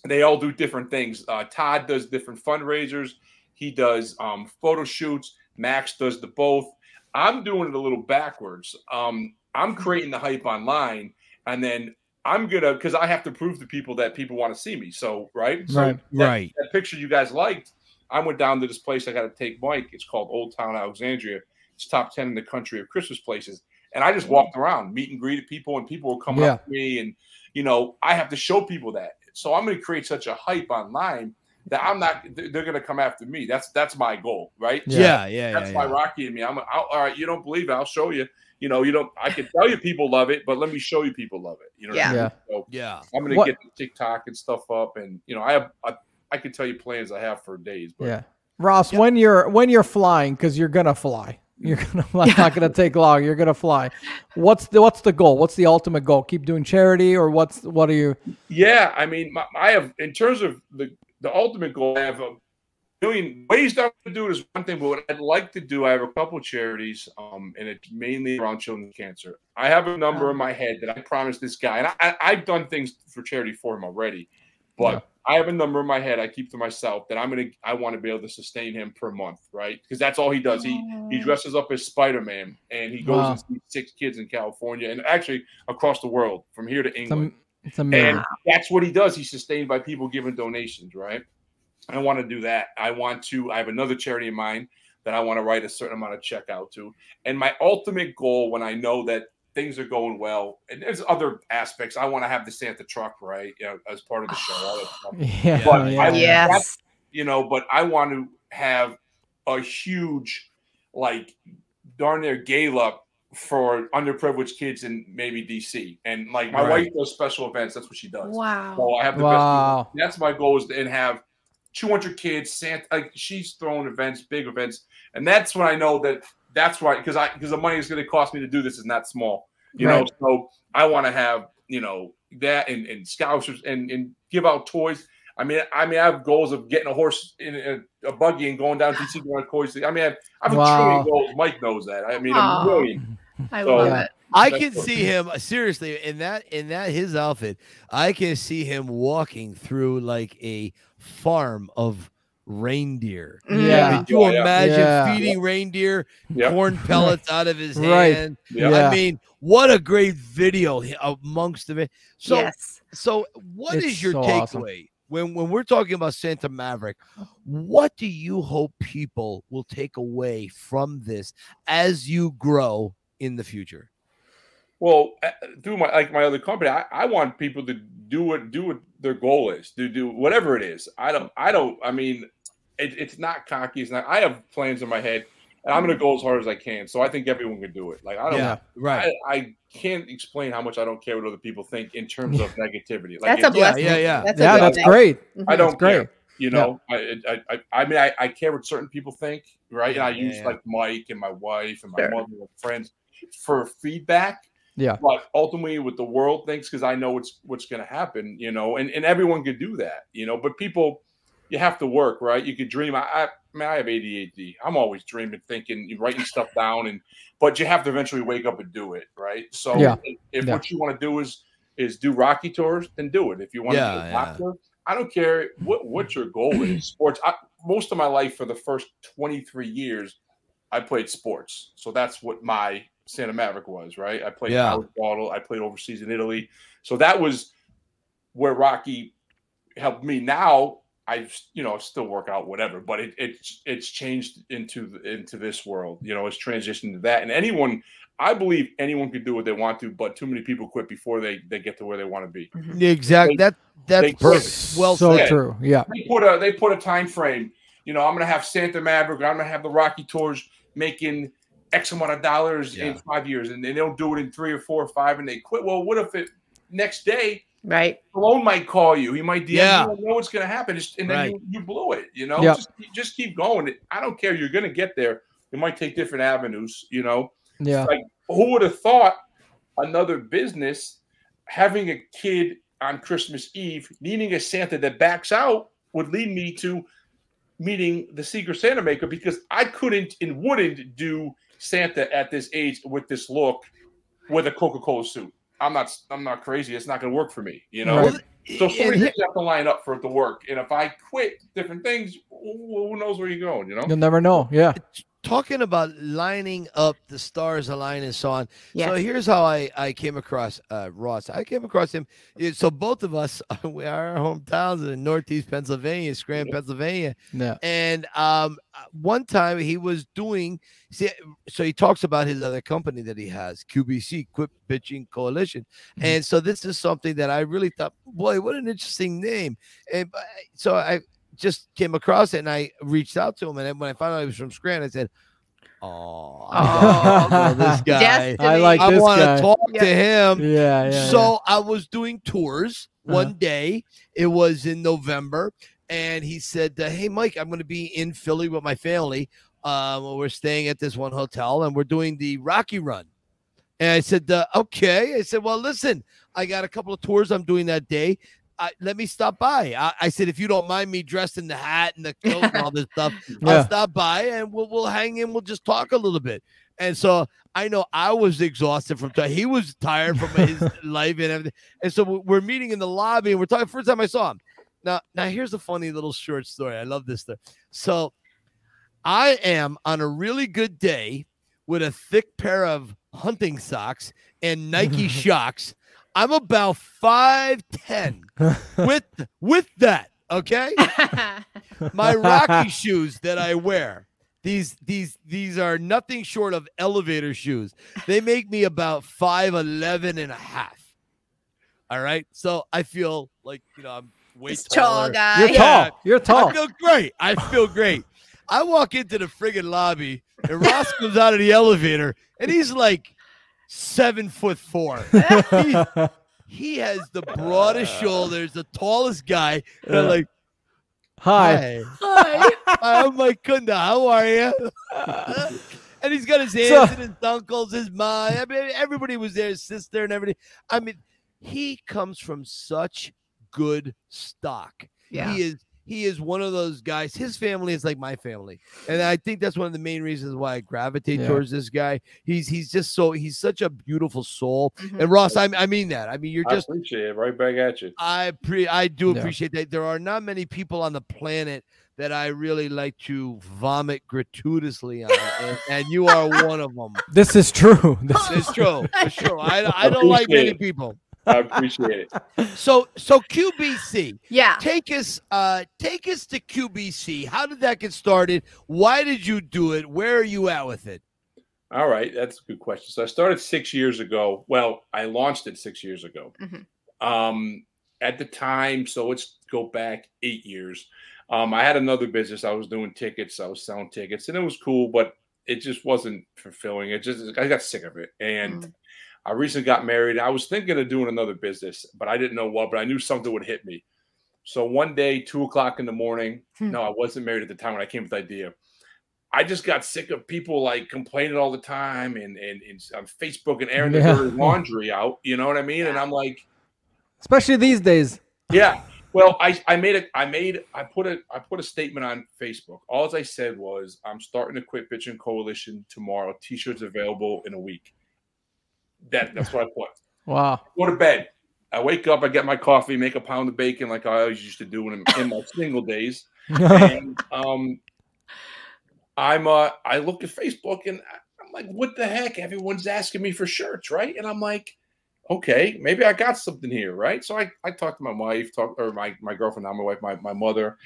they all do different things. Uh, Todd does different fundraisers. He does um, photo shoots. Max does the both. I'm doing it a little backwards. Um, I'm creating the hype online, and then I'm gonna because I have to prove to people that people want to see me. So right, so Right. that- Right. that picture you guys liked, I went down to this place. I got to take Mike. It's called Old Town Alexandria. It's top ten in the country of Christmas places. And I just mm. walked around, meet and greeted people, and people were coming up to me. And you know, I have to show people that. So I'm going to create such a hype online that I'm not. They're going to come after me. That's that's my goal, right? Yeah. Yeah, yeah, That's yeah. why yeah. Rocky and me. I'm I'll, all right. You don't believe it? I'll show you. You know, you don't. I can tell you people love it, but let me show you people love it. You know. what I Yeah. mean? Yeah. So Yeah. I'm gonna What- get the TikTok and stuff up, and you know, I have I, I can tell you plans I have for days. But Yeah. Ross, when you're when you're flying, because you're gonna fly. You're mm. gonna [laughs] it's not gonna take long. You're gonna fly. What's the what's the goal? What's the ultimate goal? Keep doing charity, or what's what are you? yeah, I mean, my, I have in terms of the the ultimate goal, I have a million ways that I would do it is one thing, but what I'd like to do, I have a couple of charities, um, and it's mainly around children's cancer. I have a number in my head that I promised this guy, and I, I've done things for charity for him already, but I have a number in my head I keep to myself that I'm gonna I want to be able to sustain him per month, right? Because that's all he does. He he dresses up as Spider Man and he goes Wow. and sees six kids in California and actually across the world from here to It's, England. am- it's amazing. And that's what he does. He's sustained by people giving donations, right? I want to do that. I want to. I have another charity in mind that I want to write a certain amount of check out to. And my ultimate goal, when I know that things are going well, and there's other aspects, I want to have the Santa truck, right? You know, as part of the show. All [sighs] yeah, but yeah, I- yeah. Yes. you know, but I want to have a huge, like, darn near gala for underprivileged kids in maybe DC. And like my Right. wife does special events. That's what she does. Wow. So I have the Wow. best. That's my goal is to and have 200 kids. Santa, like she's throwing events, big events, and that's when I know that that's right because I because the money is going to cost me to do this is not small. You know, so I want to have you know that and, and scholarships and and give out toys. I mean, I mean, I have goals of getting a horse in a, a buggy and going down to DC going to toys. I mean, I have, I have a Wow. trillion goals. Mike knows that. I mean, Aw. a million. I So- love it. I can what- see him seriously in that in that his outfit. I can see him walking through like a farm of reindeer. Mm-hmm. Yeah. Could you yeah. imagine Yeah. feeding reindeer Yep. corn [laughs] pellets out of his Right. hand? Yeah. Yeah. I mean, what a great video amongst the. So, yes. so what is It's your so awesome. takeaway when when we're talking about Santa Maverick? What do you hope people will take away from this as you grow in the future? Well, uh, through my like my other company, I, I want people to do what do what their goal is, to do whatever it is. I don't, I don't. I mean, it, it's not cocky. It's not. I have plans in my head, and I'm going to go as hard as I can. So I think everyone can do it. Like I don't. Yeah, right. I, I can't explain how much I don't care what other people think in terms of [laughs] negativity. That's a it- yeah, yeah, yeah. That's yeah, that's great. Mhm. I don't great. care. You know, I, I, I, I mean, I, I care what certain people think, right? And I Yeah, use yeah. like Mike and my wife and my Sure. mother and friends for feedback. Yeah. But ultimately, what the world thinks, because I know what's what's going to happen, you know, and, and everyone could do that, you know. But people, you have to work, right? You could dream. I, I, I mean, I have ADHD. I'm always dreaming, thinking, writing stuff down, and but you have to eventually wake up and do it, right? So Yeah. if, if Yeah. what you want to do is is do Rocky tours, then do it. If you want to Yeah, be a yeah. doctor, I don't care what what your goal is. Sports. I, most of my life, for the first 23 years, I played sports. So that's what my Santa Maverick was, right? I played Yeah. college ball. I played overseas in Italy. So that was where Rocky helped me. Now I, you know, still work out, whatever. But it, it's it's changed into into this world. You know, it's transitioned to that. And anyone, I believe anyone can do what they want to, but too many people quit before they they get to where they want to be. Mm-hmm. Exactly. They- That that's perfect. Well so said. true. Yeah. they put a they put a time frame. You know, I'm gonna have Santa Maverick. I'm gonna have the Rocky tours making X amount of dollars in five years, and they don't do it in three or four or five, and they quit. Well, what if it next day Right. Malone might call you? He might DM Yeah. you. don't know what's gonna happen, just, and then Right. you, you blew it. You know, Yep. just just keep going. I don't care. You're gonna get there. You might take different avenues. You know, Yeah. like who would have thought another business having a kid on Christmas Eve needing a Santa that backs out would lead me to meeting the secret Santa maker because I couldn't and wouldn't do Santa at this age with this look with a Coca-Cola suit. I'm not I'm not crazy. It's not gonna work for me, you know. Right. So so and many things have to line up for it to work. And if I quit different things, who who knows where you're going, you know? You'll never know. Yeah. Talking about lining up the stars align and so on. Yes. So here's how I, I came across uh, Ross. I came across him. So both of us, [laughs] we are our hometowns in Northeast Pennsylvania, Scranton, Pennsylvania. Yeah. And um, one time he was doing, see, so he talks about his other company that he has, QBC, Quit Bitching Coalition. Mhm. And so this is something that I really thought, boy, what an interesting name. And uh, so I just came across it and I reached out to him. And when I found out he was from Scranton, I said, Oh, Aw. I [laughs] know this guy. I like I want to talk Yeah. to him. Yeah. Yeah. So I was doing tours Uh-huh. one day. It was in November, and he said, uh, "Hey, Mike, I'm going to be in Philly with my family. Um, we're staying at this one hotel, and we're doing the Rocky Run." And I said, uh, "Okay." I said, "Well, listen, I got a couple of tours I'm doing that day. I, let me stop by." I, I said, "If you don't mind me dressed in the hat and the [laughs] coat and all this stuff, Yeah. I'll stop by and we'll we'll hang in. We'll just talk a little bit." And so I know I was exhausted from time. He was tired from his [laughs] life and everything. And so we- we're meeting in the lobby and we're talking. First time I saw him, now now here's a funny little short story. I love this stuff. So I am on a really good day with a thick pair of hunting socks and Nike [laughs] Shox. I'm about 5'10 [laughs] with with that. Okay. [laughs] My Rocky shoes that I wear. These these these are nothing short of elevator shoes. They make me about 5'11 and a half. All right. So I feel like you know I'm way This tall taller. guy. You're Yeah. tall. You're tall. I feel great. I feel great. I walk into the friggin' lobby and Ross [laughs] comes out of the elevator and he's like seven foot four. [laughs] he, he has the broadest uh. shoulders, the tallest guy. And I'm like, Hi. hi. [laughs] I'm like, Kunda, how are you? [laughs] and he's got his So- and his uncles, his mom. I mean, everybody was there, his sister and everything. I mean, he comes from such good stock. Yeah. He is he is one of those guys. His family is like my family, and I think that's one of the main reasons why I gravitate Yeah. towards this guy. He's he's just so he's such a beautiful soul. Mhm. And Ross, I, I mean that. I mean you're I just appreciate it. Right back at you. I pre I do Yeah. appreciate that. There are not many people on the planet that I really like to vomit gratuitously on, and, and you are one of them. This is true. [laughs] This is true. It's true. I, I don't like many people. I appreciate it. So so QBC. Yeah. Take us uh take us to QBC. How did that get started? Why did you do it? Where are you at with it? All right, that's a good question. So I started six years ago. Well, I launched it six years ago. Mhm. Um, at the time, so let's go back eight years. Um, I had another business. I was doing tickets. I was selling tickets, and it was cool, but it just wasn't fulfilling. It just I got sick of it, and Mm. I recently got married. I was thinking of doing another business, but I didn't know what. But I knew something would hit me. So one day, two o'clock in the morning. Hmm. No, I wasn't married at the time when I came with the idea. I just got sick of people like complaining all the time and and, and on Facebook and airing their Yeah. dirty [laughs] laundry out. You know what I mean? And I'm like, especially these days. yeah. Well, I I made it. I made I put a I put a statement on Facebook. All I said was I'm starting to quit bitching coalition tomorrow. T-shirts available in a week. That that's what I put. Wow. Go to bed. I wake up. I get my coffee, make a pound of bacon like I always used to do in, in my [laughs] single days. [laughs] And um, I'm uh, I look at Facebook and I'm like, what the heck? Everyone's asking me for shirts, right? And I'm like, okay, maybe I got something here, right? So I, I talked to my wife, talk or my, my girlfriend, not my wife, my, my mother.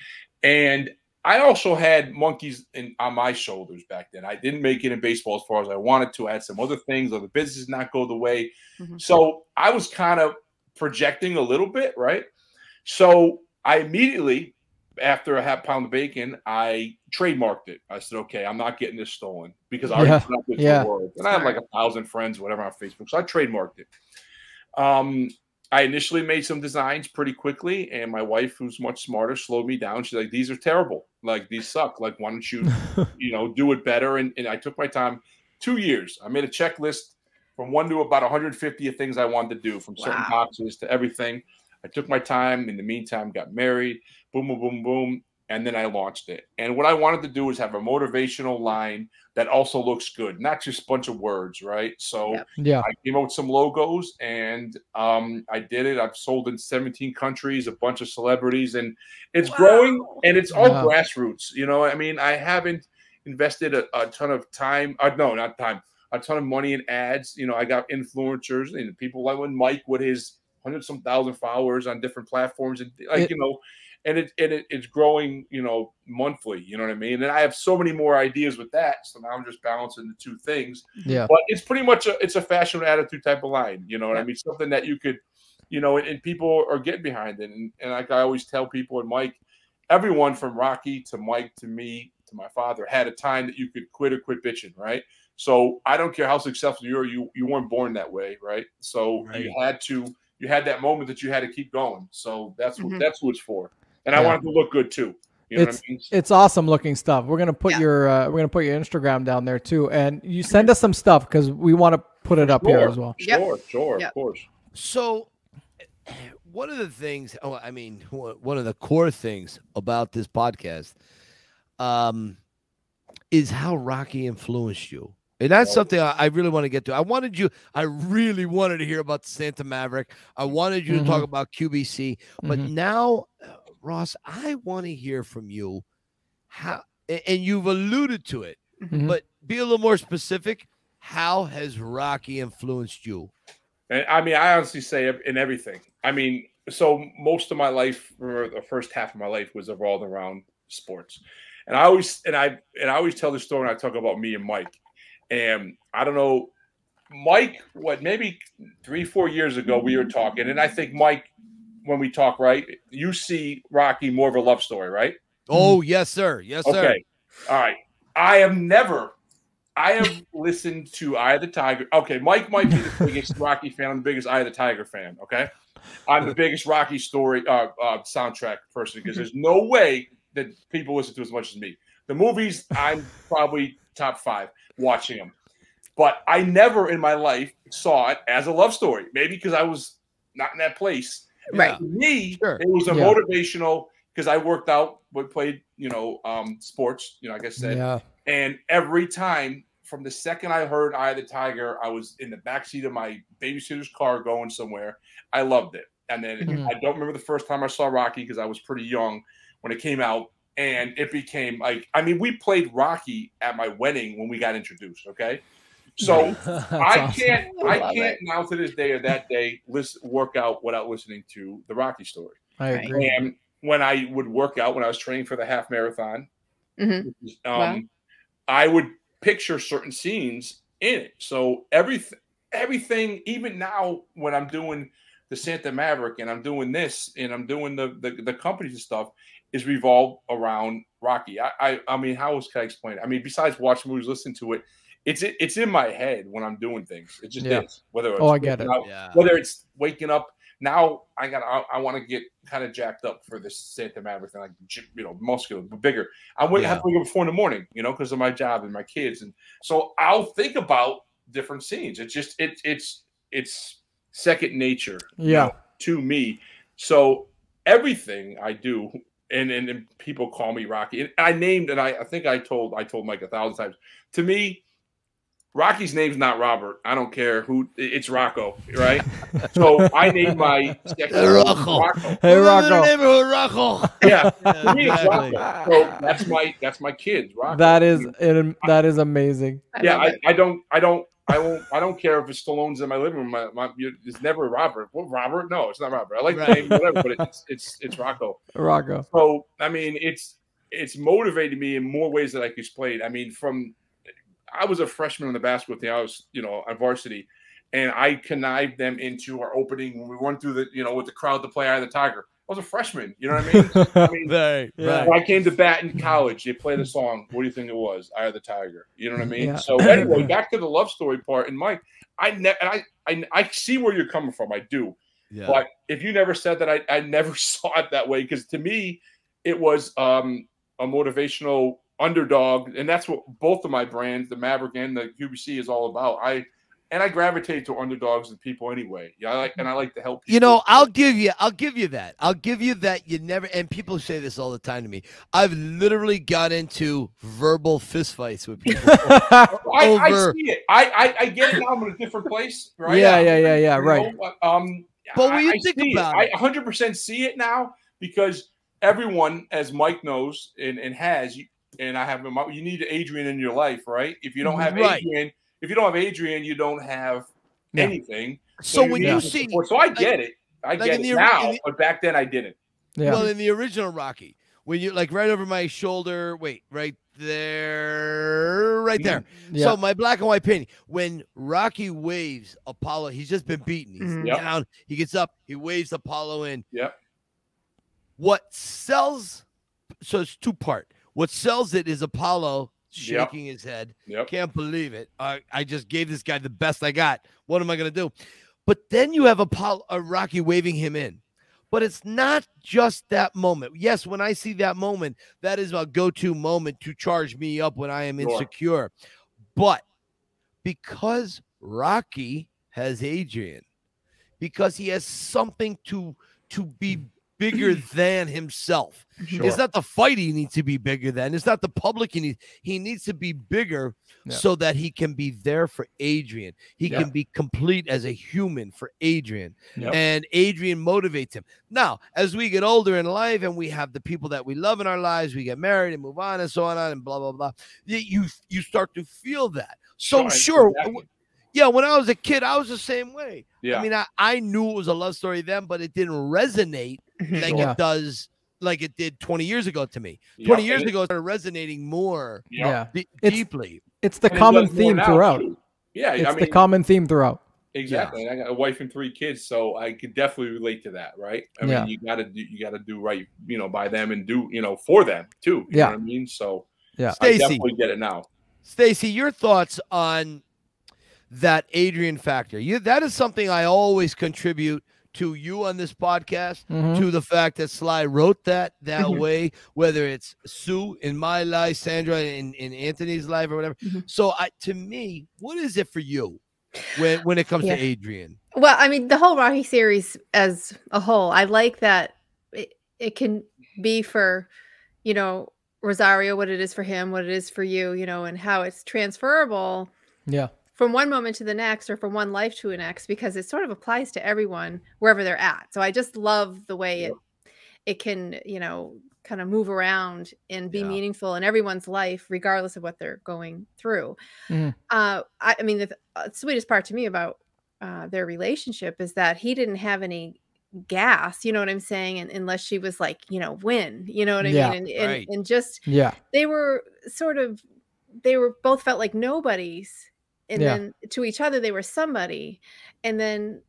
And I also had monkeys in, on my shoulders back then. I didn't make it in baseball as far as I wanted to. I had some other things, other businesses not go the way. Mhm. So I was kind of projecting a little bit, right? So I immediately, after a half pound of bacon, I trademarked it. I said, okay, I'm not getting this stolen because I already Yeah, put this yeah. the world. And I have like a thousand friends, whatever, on Facebook. So I trademarked it. Um, I initially made some designs pretty quickly, and my wife, who's much smarter, slowed me down. She's like, "These are terrible. Like these suck. Like why don't you, [laughs] you know, do it better?" And, and I took my time. Two years. I made a checklist from one to about 150 of things I wanted to do, from certain Wow. boxes to everything. I took my time. In the meantime, got married. Boom, boom, boom, boom, and then I launched it. And what I wanted to do was have a motivational line that also looks good, not just a bunch of words, right? So. Yep. yeah. I came out with some logos and um, I did it. I've sold in 17 countries, a bunch of celebrities, and it's growing and it's all Wow. grassroots. You know, I mean, I haven't invested a, a ton of time. Uh, no, not time. A ton of money in ads. You know, I got influencers and people like when Mike with his hundred some thousand followers on different platforms and like It- you know, and it and it, it's growing. You know, monthly. You know what I mean? And I have so many more ideas with that. So now I'm just balancing the two things Yeah. but it's pretty much a it's a fashion attitude type of line. You know what I mean? Something that you could, you know, and, and people are getting behind it. And, and like I always tell people, and Mike, everyone from Rocky to Mike to me to my father had a time that you could quit or quit bitching, right? So I don't care how successful you are, you you weren't born that way, right? So you had to you had that moment that you had to keep going. So that's what Mhm. that's what it's for. And I Yeah. wanted to look good too. You know what I mean? It's awesome looking stuff. We're gonna put Yeah. your uh, we're gonna put your Instagram down there too, and you send us some stuff because we want to put it up here as well. Yep. Sure, sure, Yep. of course. So, [clears throat] one of the things, oh, I mean, one one of the core things about this podcast, um, is how Rocky influenced you, and that's Right. something I, I really want to get to. I wanted you, I really wanted to hear about the Santa Maverick. I wanted you to talk about QBC, but Mhm. now uh, Ross, I want to hear from you how, and you've alluded to it, Mhm. but be a little more specific. How has Rocky influenced you? And I mean, I honestly say in everything. I mean, so most of my life, or the first half of my life, was revolved around sports. And I always and I and I always tell the story when I talk about me and Mike. And I don't know, Mike, what maybe three, four years ago we were talking, and I think Mike, when we talk, right, you see Rocky more of a love story, right? Oh, yes, sir. Yes, sir. Okay. All right. I have never, I have listened to Eye of the Tiger. Okay. Mike might be the biggest [laughs] Rocky fan. I'm the biggest Eye of the Tiger fan. Okay. I'm the biggest Rocky story, uh, uh, soundtrack person because there's no way that people listen to as much as me. The movies, I'm probably top five watching them. But I never in my life saw it as a love story. Maybe because I was not in that place. Right. Me, Sure. it was a Yeah. motivational because I worked out, played, you know, um, sports, you know, like I said. Yeah. And every time from the second I heard Eye of the Tiger, I was in the backseat of my babysitter's car going somewhere. I loved it. And then Mhm. I don't remember the first time I saw Rocky because I was pretty young when it came out. And it became like, I mean, we played Rocky at my wedding when we got introduced. Okay. So [laughs] I can't, I I can't now to this day or that day listen, work out without listening to the Rocky story. I agree. And when I would work out, when I was training for the half marathon, Mhm. is, um, Wow. I would picture certain scenes in it. So everything, everything, even now when I'm doing the Santa Maverick and I'm doing this and I'm doing the the, the companies and stuff, is revolved around Rocky. I, I I mean, how else can I explain it? I mean, besides watching movies, listening to it, it's it, it's in my head when I'm doing things. It just Yeah. is. Whether it's Oh, I get it. up- Yeah. whether it's waking up now i got i, I want to get kind of jacked up for this santa maverick and like you know muscular but bigger i wake, have to wake up before in the morning you know because of my job and my kids and so i'll think about different scenes it's just it, it's it's second nature you Yeah. know, to me so everything i do and, and and people call me rocky and i named and i i think i told i told mike a thousand times to me Rocky's name's not Robert. I don't care who. It's Rocco, right? [laughs] so I named my second Hey, Rocco. Rocco. Hey, Live in the Rocco. neighborhood, Rocco. Yeah, Yeah, [laughs] to me it's exactly. Rocco. So that's my that's my kids. Rocco. That is it, that is amazing. Yeah. love I. I don't I don't I won't I don't care if it's Stallone's in my living room. My, my, it's never Robert. Well, Robert? No, it's not Robert. I like Right. the name, whatever, but it's it's it's Rocco. Rocco. So I mean, it's it's motivated me in more ways that I could explain. I mean, from I was a freshman on the basketball team. I was, you know, on varsity, and I connived them into our opening when we went through the, you know, with the crowd to play Eye of the Tiger. I was a freshman. You know what I mean? I mean, [laughs] Right, right. when I came to bat in college, they played a song. What do you think it was? "Eye of the Tiger. You know what I mean? Yeah. So anyway, [laughs] back to the love story part. And Mike, I ne- and I, I I see where you're coming from. I do. Yeah. But if you never said that, I, I never [laughs] saw it that way because to me, it was um, a motivational underdog, and that's what both of my brands, the Maverick and the QBC, is all about. I and I gravitate to underdogs and people anyway. Yeah, I like and I like to help. You know, I'll give you, I'll give you that. I'll give you that. You never, and people say this all the time to me. I've literally got into verbal fistfights with people. [laughs] I, I see it. I, I I get it now. I'm in a different place, right? Yeah, yeah, yeah, yeah, You right. know, but, um, But when you I think see about I it- 100 percent see it now because everyone, as Mike knows and, and has, and I have him. You need Adrian in your life, right? If you don't have Right. Adrian, if you don't have Adrian, you don't have Yeah. anything. so when you see, support. so I get it. I like get it the- now, the- but back then I didn't. Yeah. well, in the original Rocky, when you like right over my shoulder, wait, right there, right there. yeah. So my black and white painting. When Rocky waves Apollo, he's just been beaten. He's Mhm. Yep. down. He gets up. He waves Apollo in. Yep. What sells? So it's two part. What sells it is Apollo Yep. shaking his head. Yep. Can't believe it. I, I just gave this guy the best I got. What am I gonna do? But then you have Apollo, uh, Rocky waving him in. But it's not just that moment. Yes, when I see that moment, that is a go-to moment to charge me up when I am Sure. insecure. But because Rocky has Adrian, because he has something to to be bigger [clears throat] than himself. Mm-hmm. Sure. It's not the fight he needs to be bigger than. It's not the public he needs. He needs to be bigger Yeah. so that he can be there for Adrian. He Yeah. can be complete as a human for Adrian. Yep. And Adrian motivates him. Now, as we get older in life and we have the people that we love in our lives, we get married and move on and so on and blah blah blah. You you start to feel that. So Right, sure, exactly. yeah. When I was a kid, I was the same way. Yeah. I mean, I, I knew it was a love story then, but it didn't resonate like Sure. it does, like it did 20 years ago to me. Yep. 20 years And- ago, it started resonating more Yeah. de- It's- deeply. It's the And common does more theme throughout. too. Yeah, It's I the common theme throughout. exactly. And I got a wife and three kids, so I could definitely relate to that, right? I Yeah. mean, you gotta do you gotta do right, you know, by them and do, you know, for them too. You Yeah. know what I mean? So Yeah. I definitely get it now. Stacy, your thoughts on that Adrian factor? You that is something I always contribute to you on this podcast. Mhm. To the fact that Sly wrote that that Mhm. way, whether it's Sue in my life, Sandra in, in Anthony's life, or whatever. Mhm. So, I to me, what is it for you when when it comes Yeah. to Adrian? Well, I mean, the whole Rocky series as a whole, I like that it, it can be for, you know, Rosario, what it is for him, what it is for you, you know, and how it's transferable Yeah. From one moment to the next or from one life to the next because it sort of applies to everyone wherever they're at. So I just love the way it it can, you know, kind of move around and be Yeah. meaningful in everyone's life regardless of what they're going through. Mhm. Uh I, I mean the th- uh, sweetest part to me about uh, their relationship is that he didn't have any gas, you know what I'm saying? And unless she was like, you know, win, you know what I Yeah. mean? And, and, Right. and just Yeah. they were sort of they were both felt like nobodies and Yeah. then to each other they were somebody and then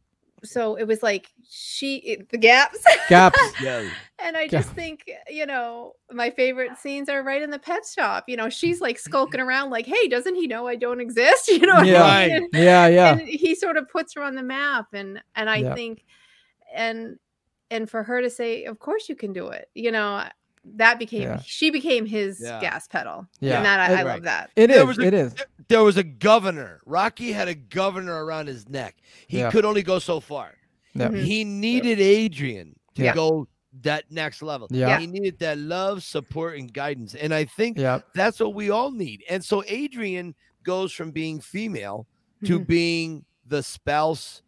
so it was like she it- the gaps Gaps. [laughs] Yeah. and i Yeah. just think you know my favorite scenes are right in the pet shop you know she's like skulking around like hey doesn't he know i don't exist [laughs] you know what Yeah. I mean? And- Yeah. Yeah. and he sort of puts her on the map and and i Yeah. think and and for her to say of course you can do it you know that became Yeah. she became his Yeah. gas pedal Yeah. and that i, I Right. love that It There is. was a- It is. There was a governor. Rocky had a governor around his neck. He Yeah. could only go so far. Yeah. Mhm. He needed Adrian to Yeah. go that next level. Yeah. He needed that love, support, and guidance. And I think Yeah. that's what we all need. And so Adrian goes from being female to Mhm. being the spouse,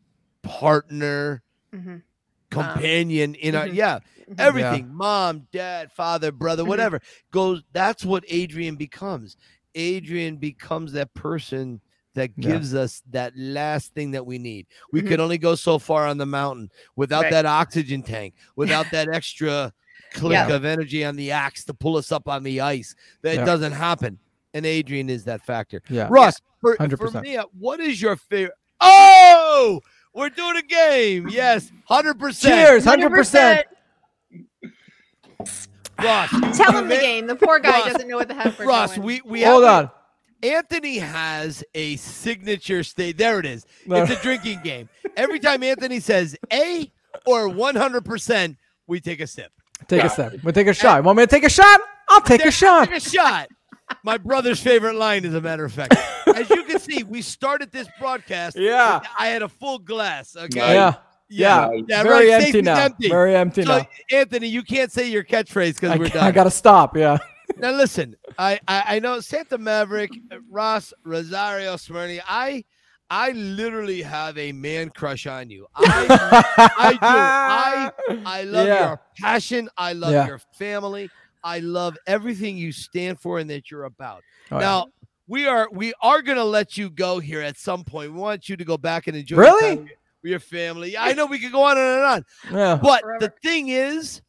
partner, Mhm. Companion in our Mhm. yeah, Mhm. everything, mom, dad, father, brother, Mhm. whatever goes. That's what Adrian becomes. Adrian becomes that person that Yeah. gives us that last thing that we need. We could only go so far on the mountain without Right. that oxygen tank, without [laughs] that extra click Yeah. of energy on the axe to pull us up on the ice. That Yeah. doesn't happen. And Adrian is that factor. Yeah. Ross, for, for 100%. me, uh, what is your favorite? Oh, we're doing a game. Yes, 100%. Cheers. Hundred percent. Ross. Tell him the game. The poor guy Ross- doesn't know what the heck we're Ross, doing. we, we Hold have on. Anthony has a signature state. There it is. No. It's a drinking game. Every time Anthony says A or 100%, we take a sip. Take a Yeah. sip. We'll take a shot. You Want me to take a shot? I'll take a shot. Take a shot. My brother's favorite line, as a matter of fact. As you can see, we started this broadcast. [laughs] Yeah. I had a full glass. Okay. Nice. Yeah. Yeah. Yeah, Very right, empty now. empty. Very empty So, now. Anthony, you can't say your catchphrase because I, we're done. I gotta stop. Yeah. [laughs] Now listen, I, I I know Santa Maverick, Ross Rosario Smirne. I I literally have a man crush on you. I I do. I I love [laughs] Yeah. your passion. I love Yeah. your family. I love everything you stand for and that you're about. Oh, yeah. now we are we are gonna let you go here at some point. We want you to go back and enjoy Really? your time with with your family. I know we could go on and on. Yeah. But Forever. the thing is,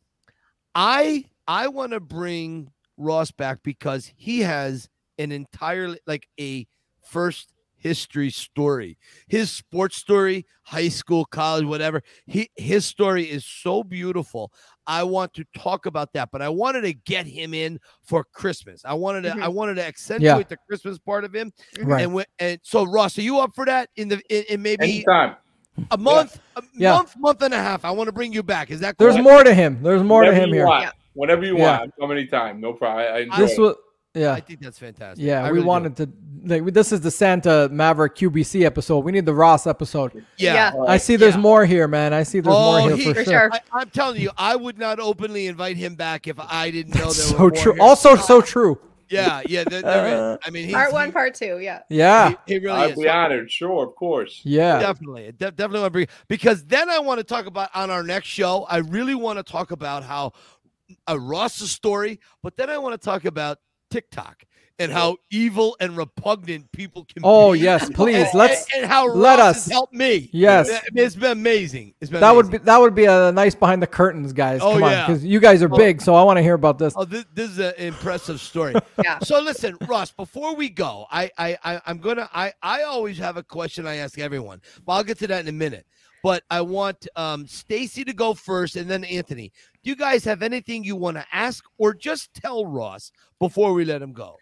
I I want to bring Ross back because he has an entirely like a first history story. His sports story, high school, college, whatever. He his story is so beautiful. I want to talk about that, but I wanted to get him in for Christmas. I wanted to I mm-hmm. wanted to accentuate the Christmas part of him. Mm-hmm. Right. And when, and so Ross, are you up for that in the in, in maybe Anytime. a month, a Yeah. month, month and a half? I want to bring you back. Is that cool? There's more to him. There's more to him here. want. Yeah. Whenever you Yeah. want. Come anytime. No problem. I, I enjoy This it. was Yeah. I think that's fantastic. Yeah, I we really do. wanted to. Like, this is the Santa Maverick QBC episode. We need the Ross episode. Yeah. Yeah. I see there's Yeah. more here, man. I see there's Oh, more here he- for, For sure. sure. I, I'm telling you, I would not openly invite him back if I didn't know there So were more true. here. Also, so true. Yeah, yeah. There, there is. Uh, I mean, he's, Part one, he, part two. Yeah. Yeah, he, he really I'd is. be honored. Sure, of course. yeah. Definitely, de- definitely want to bring because then I want to talk about on our next show. I really want to talk about how a Ross's story, but then I want to talk about TikTok and how oh. evil and repugnant people can. Oh be. yes, please. And- Let's. and, and how let Ross us- has helped me. Yes. I it's been amazing. It's been That would be that would be a nice behind the curtains, guys. Oh, Come on, yeah. because you guys are Oh. big, so I want to hear about this. Oh, this, this is an impressive story. [laughs] Yeah. So listen, Ross. Before we go, I, I, I, I'm gonna. I, I always have a question I ask everyone, but I'll get to that in a minute. But I want um, Stacy to go first, and then Anthony. Do you guys have anything you want to ask, or just tell Ross before we let him go?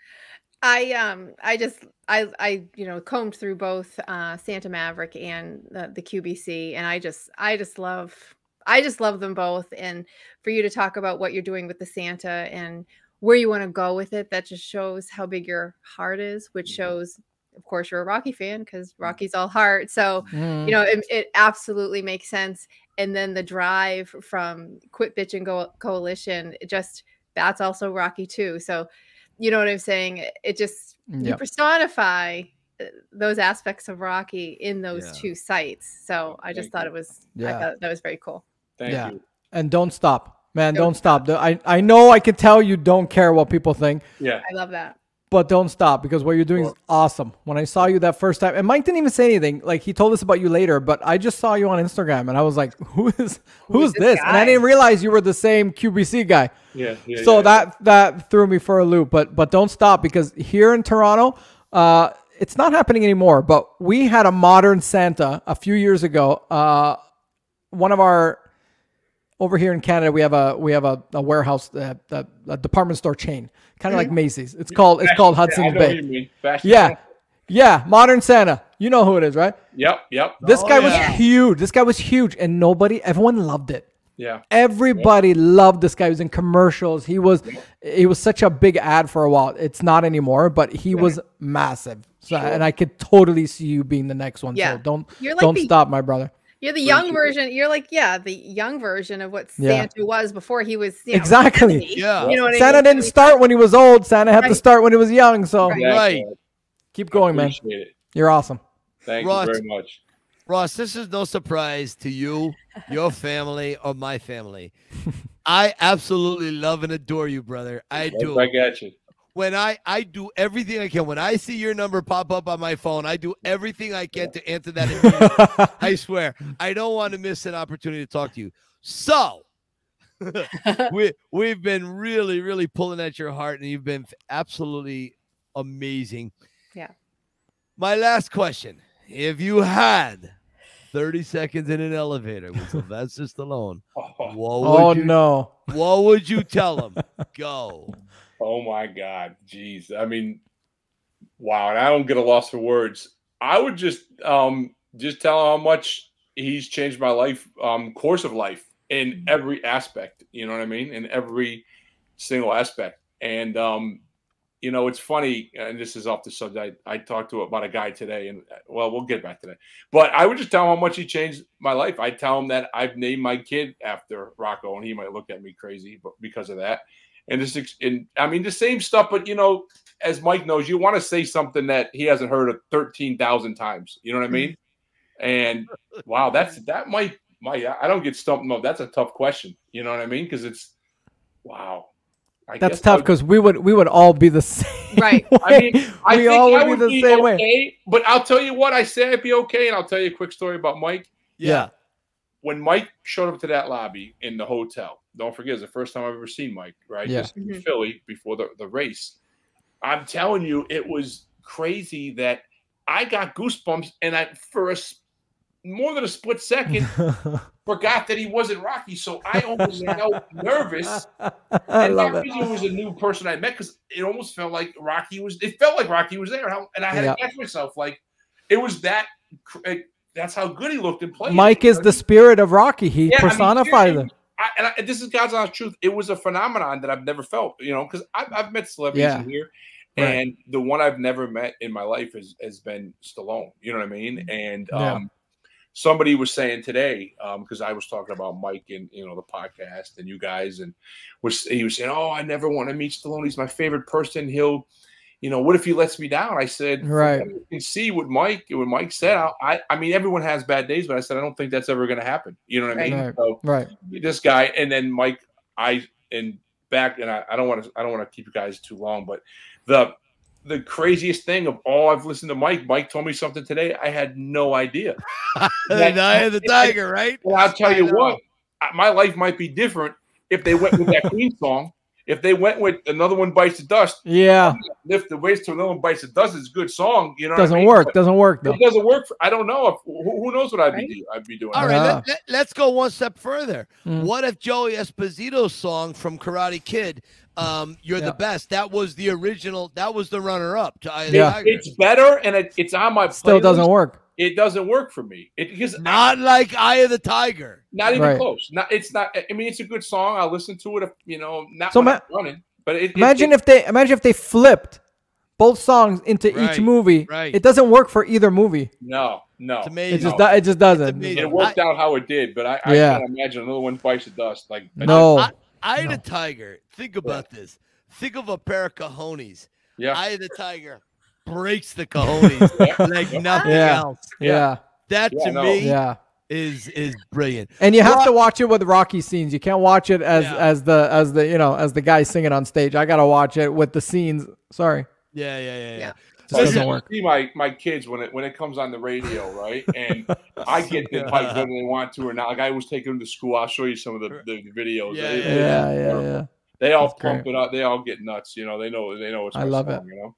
I um I just I I you know combed through both uh Santa Maverick and the, the QBC and I just I just love I just love them both and for you to talk about what you're doing with the Santa and where you want to go with it that just shows how big your heart is which shows of course you're a Rocky fan because Rocky's all heart so Mm. you know it, it absolutely makes sense and then the drive from quit bitch and go coalition it just that's also rocky too so you know what i'm saying It- it just you personify uh, those aspects of rocky in those Yeah. two sites so i just Thank thought you. it was i thought that was very cool Thank Yeah. you. And don't stop, man. Don't Don't stop. The- I I know I can tell you don't care what people think, Yeah. i love that but don't stop because what you're doing is awesome. When I saw you that first time, and Mike didn't even say anything. Like he told us about you later, but I just saw you on Instagram, and I was like, [laughs] "Who is who's this this?" And I didn't realize you were the same QBC guy. Yeah. yeah so yeah. that that threw me for a loop. But but don't stop because here in Toronto, uh, it's not happening anymore. But we had a modern Santa a few years ago. Uh, one of our over here in Canada, we have a we have a, a warehouse, uh, a, a department store chain, kind of like Macy's. It's called it's called Yeah, Hudson's know what Bay. you mean. Yeah, Santa. yeah, modern Santa. You know who it is, right? Yep. Yep. This Oh, guy was huge. This guy was huge, and nobody, everyone loved it. Yeah. Everybody loved this guy. He was in commercials. He was he was such a big ad for a while. It's not anymore, but he was massive. So, and I could totally see you being the next one. Yeah. So don't like don't the- stop, my brother. You're the young you. version you're like yeah the young version of what Yeah. santa was before he was you know, Exactly. 70. Yeah. you know what Santa I mean? didn't start when he was old. Santa had to start when he was young. So Right. Right. keep going, man. It. You're awesome. Thank Ross. you very much. Ross, this is no surprise to you, your family, or my family. [laughs] I absolutely love and adore you, brother. I do. I got you. When I I do everything I can. When I see your number pop up on my phone, I do everything I can to answer that. [laughs] I swear, I don't want to miss an opportunity to talk to you. So. [laughs] we we've been really really pulling at your heart and you've been absolutely amazing. Yeah. My last question. If you had 30 seconds in an elevator with [laughs] Sylvester Stallone, Oh, what would oh you no. what would you tell him? Go. Oh my God. Jeez. I mean, wow. And I don't get a loss for words. I would just um just tell him how much he's changed my life, um, course of life in every aspect. You know what I mean? In every single aspect. And um, you know, it's funny, and this is off the subject. I, I talked to about a guy today, and well, we'll get back to that. But I would just tell him how much he changed my life. I'd tell him that I've named my kid after Rocco, and he might look at me crazy, but because of that. And this, and I mean, the same stuff. But you know, as Mike knows, you want to say something that he hasn't heard of thirteen thousand times. You know what I mean? And wow, that's that might my I don't get stumped. No, that's a tough question. You know what I mean? Because it's wow. I That's tough because we would we would all be the [laughs] same. Right. way. I mean, I we think all would would be the same way. But I'll tell you what, I say I'd be okay, and I'll tell you a quick story about Mike. Yeah. When Mike showed up to that lobby in the hotel, don't forget, it's the first time I've ever seen Mike, right? Yeah. Just in Mhm. Philly before the, the race. I'm telling you, it was crazy that I got goosebumps, and I for a s- more than a split second [laughs] forgot that he wasn't Rocky. So I almost [laughs] felt nervous I and love not it. because it was a new person I met, because it almost felt like Rocky was. It felt like Rocky was there, and I had Yeah. to catch myself. Like it was that. cr- eh, That's how good he looked in played. Mike is the spirit of Rocky. He Yeah, I mean, personifies it. I, and I, this is God's honest truth. It was a phenomenon that I've never felt. You know, because I've, I've met celebrities Yeah. here, Right. And the one I've never met in my life has, has been Stallone. You know what I mean? And Yeah. um, somebody was saying today, because I was talking about Mike and you know the podcast and you guys, and was he was saying, "Oh, I never want to meet Stallone. He's my favorite person. He'll, you know, what if he lets me down?" I said, Right. what You can see what Mike what Mike said. I, I I mean, everyone has bad days, but I said I don't think that's ever going to happen. You know what I mean? Right. So Right. this guy and then mike i and back and i, I don't want to i don't want to keep you guys too long but the the craziest thing of all i've listened to mike mike told me something today i had no idea [laughs] the Eye of the Tiger, right? and i'll tell I you know. what my life might be different if they went with that queen song if they went with another one bites the dust Yeah. lift the weights to another one bites the dust is a good song you know what I Doesn't mean? work. But Doesn't work though. it doesn't work for, i don't know if, who, who knows what i'd Right. be i'd be doing All right, Yeah. let, let, us go one step further. Mm. What if Joey Esposito's song from Karate Kid, um, "You're Yeah. the Best"? That was the original. That was the runner-up to Yeah. it's better and it, it's on my Playlist. Still doesn't work. It doesn't work for me. It because Not like Eye of the Tiger. not even Right. close. Not it's not. I mean, it's a good song. I'll listen to it. If, you know, not So when ma- I'm running. But it, Imagine it, if they imagine if they flipped both songs into Right, each movie. right. It doesn't work for either movie. no, no, It's It just No. it just doesn't. it worked out how it did. But I, I Yeah. can't imagine another one bites the dust. Like No. I, Eye of No. the Tiger. Think about this. Think of a pair of cojones. yeah, Eye of the Tiger breaks the cojones [laughs] like nothing Yeah. else. Yeah. That Yeah, to no. me Yeah. is is brilliant. And you have Rock- to watch it with Rocky scenes. You can't watch it as Yeah. as the as the you know as the guy singing on stage. I gotta watch it with the scenes. Sorry, Yeah, yeah, yeah, yeah. Yeah. just Listen, doesn't work. see my my kids when it when it comes on the radio, right? And [laughs] I get the advice whether they want to or not. Like I was taking them to school. I'll show you some of the, the, videos. Yeah, They- yeah, Yeah, they- yeah, yeah. They all That's pump great. it up. They all get nuts. You know, they know they know it's I love song, You know.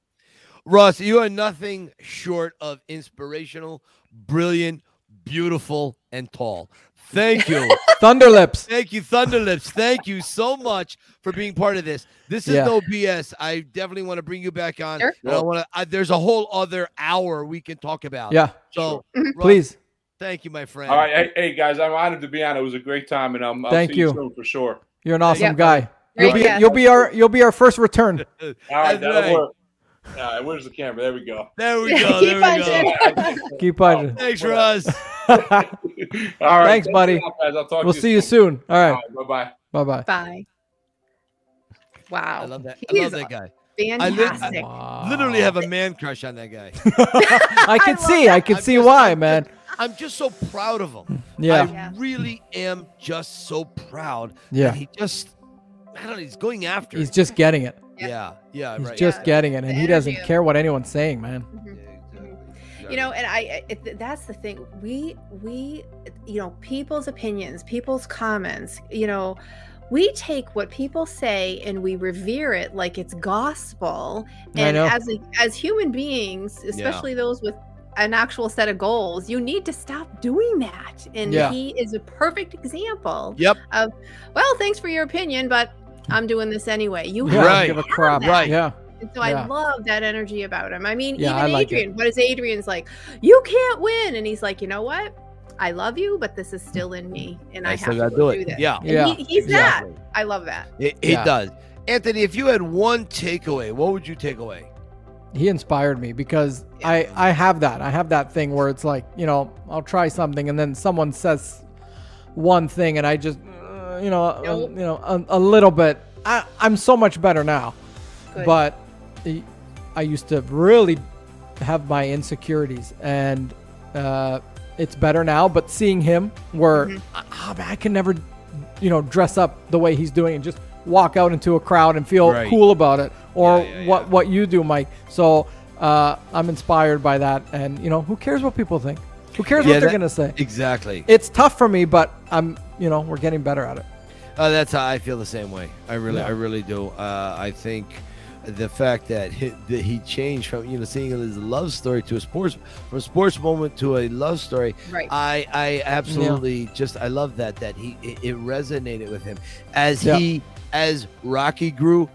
Russ, you are nothing short of inspirational, brilliant, beautiful, and tall. Thank you. [laughs] Thunderlips. Thank you, Thunderlips. Thank you so much for being part of this. This is Yeah. no BS. I definitely want to bring you back on. Sure. And I want to. I, there's a whole other hour we can talk about. Yeah, So, Sure. Russ, please. Thank you, my friend. All right, hey, hey guys, I'm honored to be on. It was a great time, and um, I'll Thank see you you. soon for sure. You're an awesome Yeah. guy. You'll be you'll be our you'll be our first return. All right, that'll right. work. All right, where's the camera? There we go. There we [laughs] go. keep There we go. Keep punching. Thanks, Russ. [laughs] All right, Thanks, buddy. a. I'll talk We'll to see you soon. All right. Bye bye. Bye bye. Bye. Wow. I love that. He I love that guy. Fantastic. I Literally have a man crush on that guy. [laughs] I can love see. I can I'm see just- why, I'm man. just- I'm just so proud of him. Yeah. I Yeah. really am just so proud. Yeah. that he just, I don't know, he's going after He's it. just getting it. Yeah, yeah, He's right. just Yeah. getting it, and The he doesn't energy care what anyone's saying, man. Mhm. Yeah, exactly. you know and i I- it, that's the thing we we you know people's opinions people's comments you know we take what people say and we revere it like it's gospel I and as a, as human beings especially those with an actual set of goals you need to stop doing that and Yeah. he is a perfect example Yep. of well thanks for your opinion but i'm doing this anyway you Yeah, have I don't Right. give a crap. that. Right. Yeah. and so Yeah. I love that energy about him. I mean, Yeah, I even like it. Adrian, what is Adrian's like? You can't win. And he's like, you know what? I love you, but this is still in me. And I, I have to do do it. this. Yeah. And Yeah, he, he's exactly. that. I love that. It, it Yeah. does. Anthony, if you had one takeaway, what would you take away? He inspired me because I I have that. I have that thing where it's like, you know, I'll try something and then someone says one thing and I just you know, Nope. you know, a, a little bit. I I'm so much better now. Good. But I- I used to really have my insecurities and uh it's better now, but seeing him where Mhm. ah, man, I can never you know, dress up the way he's doing and just walk out into a crowd and feel Right. cool about it or Yeah, yeah, what yeah. what you do, Mike. So uh, I'm inspired by that, and you know, who cares what people think? Who cares Yeah, what they're that- gonna say? Exactly. It's tough for me, but I'm, you know, we're getting better at it. Uh, that's how I feel the same way. I really, Yeah. I really do. Uh, I think the fact that he, that he changed from you know seeing it as a love story to a sports from a sports moment to a love story. Right. I I absolutely just I love that that he it, it resonated with him as Yeah. he as Rocky grew,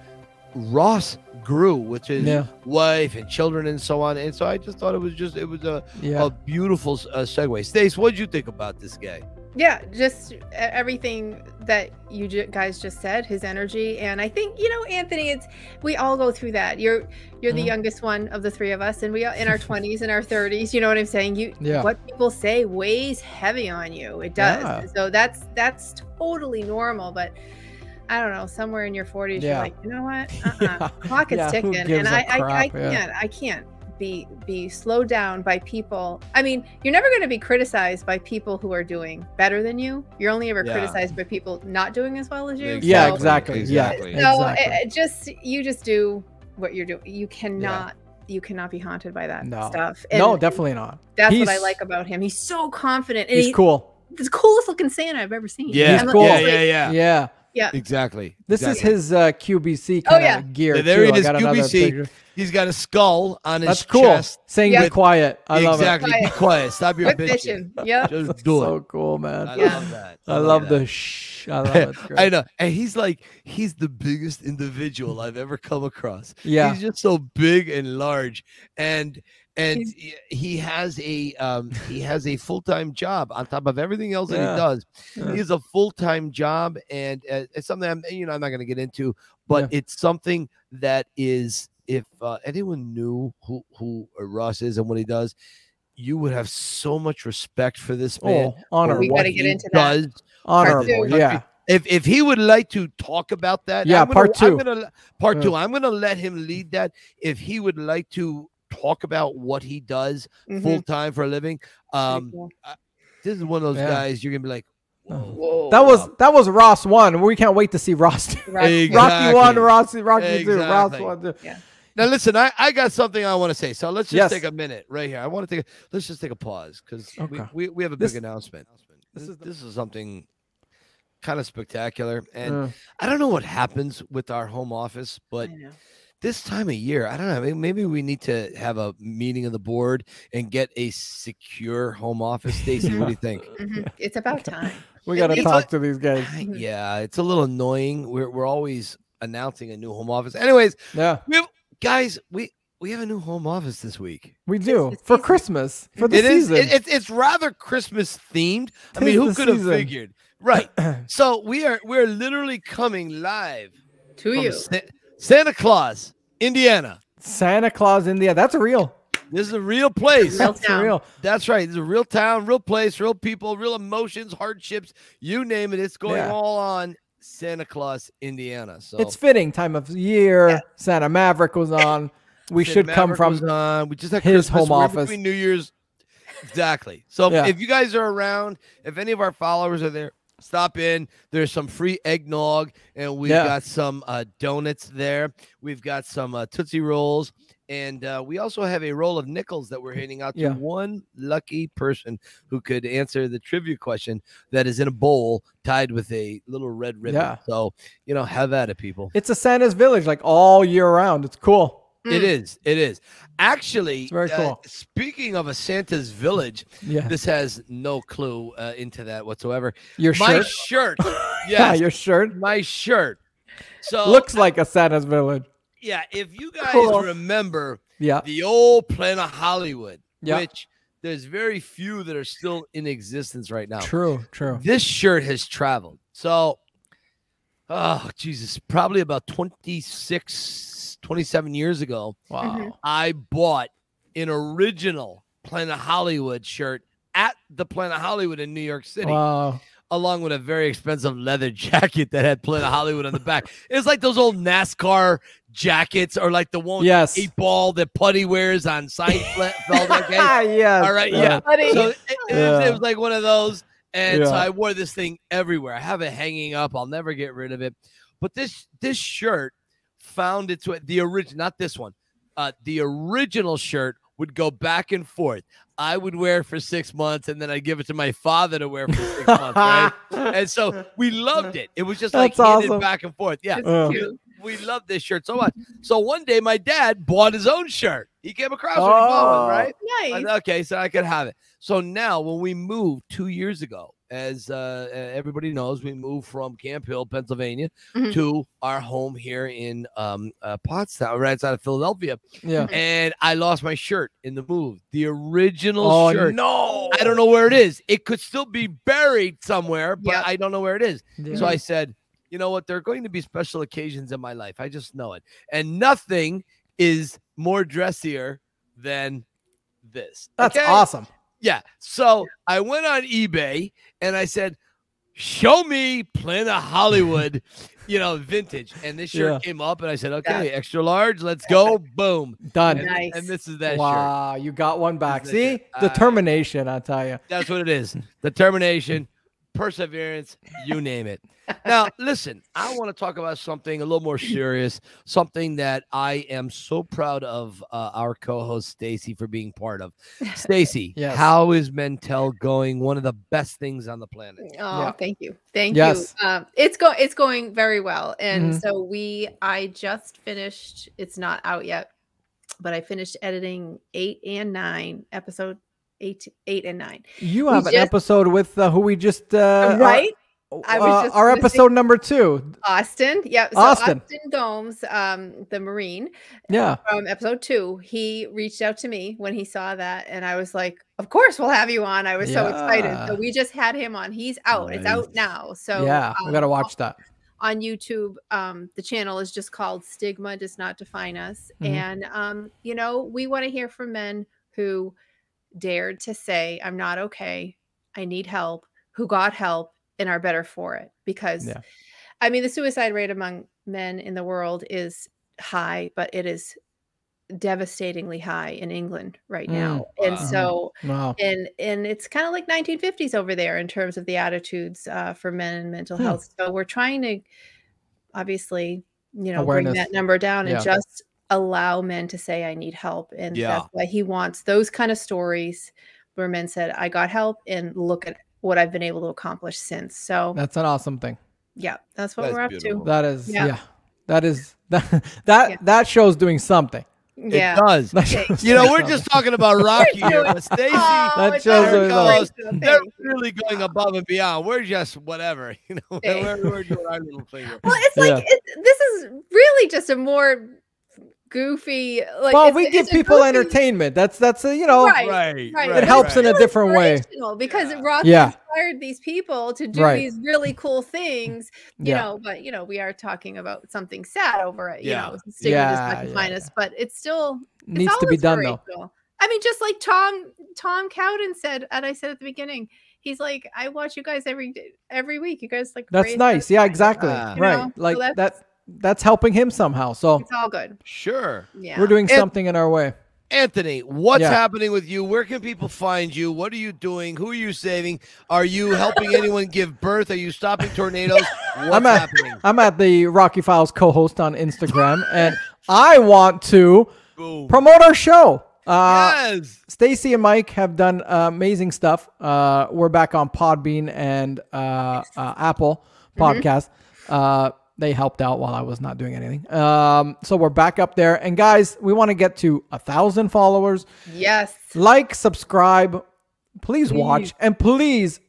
Ross grew with his Yeah. wife and children and so on. And so I just thought it was just it was a Yeah. a beautiful uh, segue. Stace, what did you think about this guy? Yeah, just everything that you guys just said, his energy, and I think you know, Anthony. It's we all go through that. You're you're the Mhm. youngest one of the three of us, and we are in our twenties and our thirties. You know what I'm saying? You Yeah. what people say weighs heavy on you. It does. Yeah. So that's that's totally normal. But I don't know. Somewhere in your 40s, Yeah. you're like, you know what? [laughs] Uh-uh. Clock is ticking, and I, crap? Yeah. can't I can't be be slowed down by people. I mean, you're never going to be criticized by people who are doing better than you. You're only ever Yeah. criticized by people not doing as well as you. Yeah, So- exactly. Exactly. Yeah, So exactly. it, it just you just do what you're doing. You cannot you cannot be haunted by that No. stuff. no, definitely not. That's what I like about him. He's so confident. And He's he, cool. the coolest looking Santa I've ever seen. Yeah, I'm cool. yeah, like- yeah, yeah, Yeah. Yeah. Yeah, exactly. This exactly. is his uh, QBC Oh, kind of yeah. gear. Yeah, there too. he is, QBC. He's got a skull on his That's cool. chest. Saying Yeah. be quiet. I love exactly. Quiet. Be quiet. Stop your Quit bitching. fishing. Yep. Just it. do so it. cool, man. I Yeah. love that. I love that. the shh. I love it. [laughs] I know, and he's like he's the biggest individual I've ever come across. Yeah. he's just so big and large, and and he- he has a um he has a full time job on top of everything else that Yeah. he does. Yeah. He has a full time job, and uh, it's something I'm you know I'm not going to get into, but it's something that is if uh, anyone knew who who Russ is and what he does. You would have so much respect for this man. Oh, for honorable. We what gotta get he into that. does honorable. Yeah. if if he would like to talk about that, Yeah, I'm gonna, part I'm two. gonna part Yeah. two. I'm gonna let him lead that. If he would like to talk about what he does Mhm. full time for a living, um, cool. this is one of those Yeah. guys you're gonna be like, Oh. whoa. Whoa. That was that was Ross one. We can't wait to see Ross. two. Exactly. Rocky one, Rocky Rocky two, Ross one two. Now listen, I, I got something I want to say. So let's just Yes. take a minute right here. I want to take a let's just take a pause because we, Okay. we, we have a This- big announcement. This, this is is the- this is something kind of spectacular. And Uh, I don't know what happens with our home office, but I know. This time of year, I don't know. Maybe we need to have a meeting of the board and get a secure home office. Stacy, what do you think? Mhm. It's about [laughs] time. we gotta talk to these guys. Mhm. yeah, it's a little annoying. We're we're always announcing a new home office. Anyways, Yeah, we have, guys, we we have a new home office this week. we do the for season. Christmas for the It is. season. It, it's it's rather Christmas themed. I mean, who the could have figured? Right. [clears throat] So we are we're literally coming live To you. Sa- Santa Claus, Indiana. Santa Claus Indiana. That's a real. This is a real place. Real That's town. real. That's right. It's a real town, real place, real people, real emotions, hardships, you name it. It's going Yeah. all on Santa Claus, Indiana. So It's fitting time of year. Santa Maverick was on. We St. should come from on. We just had his Christmas. home We're office. between New Year's. Exactly. So Yeah. if you guys are around, if any of our followers are there, stop in. There's some free eggnog, and we've Yeah. got some uh, donuts there. We've got some uh, Tootsie Rolls. And uh, we also have a roll of nickels that we're handing out to Yeah. one lucky person who could answer the trivia question that is in a bowl tied with a little red ribbon. Yeah. So, you know, have at it, people. It's a Santa's village like all year round. It's cool. It Mm. is. It is. Actually, It's very uh, cool. speaking of a Santa's village, Yeah. this has no clue uh, into that whatsoever. Your my shirt. shirt. [laughs] Yeah, your shirt my shirt. So looks like a Santa's village. yeah, if you guys Cool. remember Yeah. the old Planet of Hollywood, Yeah. which there's very few that are still in existence right now. True. True. This shirt has traveled. So, oh Jesus, probably about 26, 27 years ago, Wow. Mm-hmm. I bought an original Planet Hollywood shirt at the Planet Hollywood in New York City, Wow. along with a very expensive leather [laughs] jacket that had Planet Hollywood on the back. It's like those old NASCAR jackets, or like the one Yes. eight ball that Puddy wears on Seinfeld. [laughs] Okay, [laughs] yes. all right, yeah. Buddy. So it, it was, it was like one of those, and so I wore this thing everywhere. I have it hanging up. I'll never get rid of it. But this this shirt found its way. The original, not this one. Uh, the original shirt would go back and forth. I would wear it for six months, and then I'd give it to my father to wear for six months. Right? [laughs] And so we loved it. It was just like That's handed awesome. back and forth. Yeah. Uh, Cute. We loved this shirt so much. So one day my dad bought his own shirt. He came across it, he bought one, Oh. right? Nice. said, okay, so I could have it. So now when we moved two years ago as uh, everybody knows, we moved from Camp Hill, Pennsylvania, Mhm. to our home here in um, uh, Pottstown, right outside of Philadelphia. Yeah. And I lost my shirt in the move, the original Oh shirt. no! I don't know where it is. It could still be buried somewhere, but Yep. I don't know where it is. Yeah. So I said, you know what? There are going to be special occasions in my life. I just know it. And nothing is more dressier than this. That's okay? awesome. Yeah. So I went on eBay and I said, show me Planet Hollywood, [laughs] you know, vintage. And this shirt Yeah. came up and I said, okay, extra large, let's go. Boom. Done. And, Nice. and this is that shirt. wow, you got one back. See, it. Uh, determination. I tell you. That's what it is. Determination, perseverance, you name it. Now, [laughs] listen, I want to talk about something a little more serious, something that I am so proud of uh, our co-host Stacy for being part of. Stacy, [laughs] Yes. how is Mentel going? One of the best things on the planet. Oh, Yeah. thank you, thank Yes. you. Um, it's go it's going very well, and Mhm. so we I just finished. It's not out yet, but I finished editing eight and nine episode eight eight and nine. You We have an just- episode with uh, who we just uh, right, Our, I was uh, just our episode number two. Austin. Yep. So Austin. Austin, Gomes, um, the Marine Yeah. from episode two. He reached out to me when he saw that, and I was like, "Of course, we'll have you on." I was so excited. So we just had him on. He's out. It's out now. So yeah, we gotta um, watch that. on YouTube. Um, the channel is just called Stigma Does Not Define Us. Mhm. And, um, you know, we want to hear from men who dared to say, I'm not okay. I need help, who got help and are better for it. Because, Yeah. I mean, the suicide rate among men in the world is high, but it is devastatingly high in England right Mm, now. And wow. so, Wow. and and it's kind of like 1950s over there in terms of the attitudes uh, for men and mental Hmm. health. So we're trying to obviously, you know, Awareness. bring that number down Yeah. and just allow men to say I need help. And Yeah. that's why he wants those kind of stories where men said I got help and look at what I've been able to accomplish since. So That's an awesome thing. yeah, that's what That's we're up beautiful. That is yeah. Yeah. That is that [laughs] that Yeah. that show's doing something. Yeah. It does. That Okay. You know, we're just talking about Rocky here, [laughs] oh, doing- but Stacy, Oh, That it's shows all us- great. they're really going above and beyond. We're just whatever, [laughs] you know. Hey. We're, we're doing our little thing. Well, it's like Yeah. it, this is really just a more goofy. Like, well, it's we give it's people goofy- entertainment. That's that's a, you know Right. Right, right. right, it helps in a different way. because Yeah. Rocky Yeah. inspired these people to do Right. these really cool things, you Yeah. know. But you know, we are talking about something sad over it. You Yeah. know, stigma Yeah, does yeah, define yeah. but it's still it's Needs to be done though. inspirational. I mean, just like Tom Tom Cowden said, and I said at the beginning, he's like, I watch you guys every day, every week. You guys like That's nice. Yeah, exactly. You right. know, so Like that's- that that's helping him somehow. So It's all good. Sure. Yeah, we're doing And- something in our way. Anthony, what's Yeah. happening with you? Where can people find you? What are you doing? Who are you saving? Are you helping [laughs] anyone give birth? Are you stopping tornadoes? [laughs] What's I'm at- happening? I'm at the Rocky Files co-host on Instagram, [laughs] and I want to Boom. promote our show. Uh, yes. Stacy and Mike have done uh, amazing stuff. Uh, we're back on Podbean and uh, uh, Apple Podcast. Uh, they helped out while I was not doing anything. Um, so we're back up there. And guys, we want to get to a thousand followers. yes. Like, subscribe, please watch, and please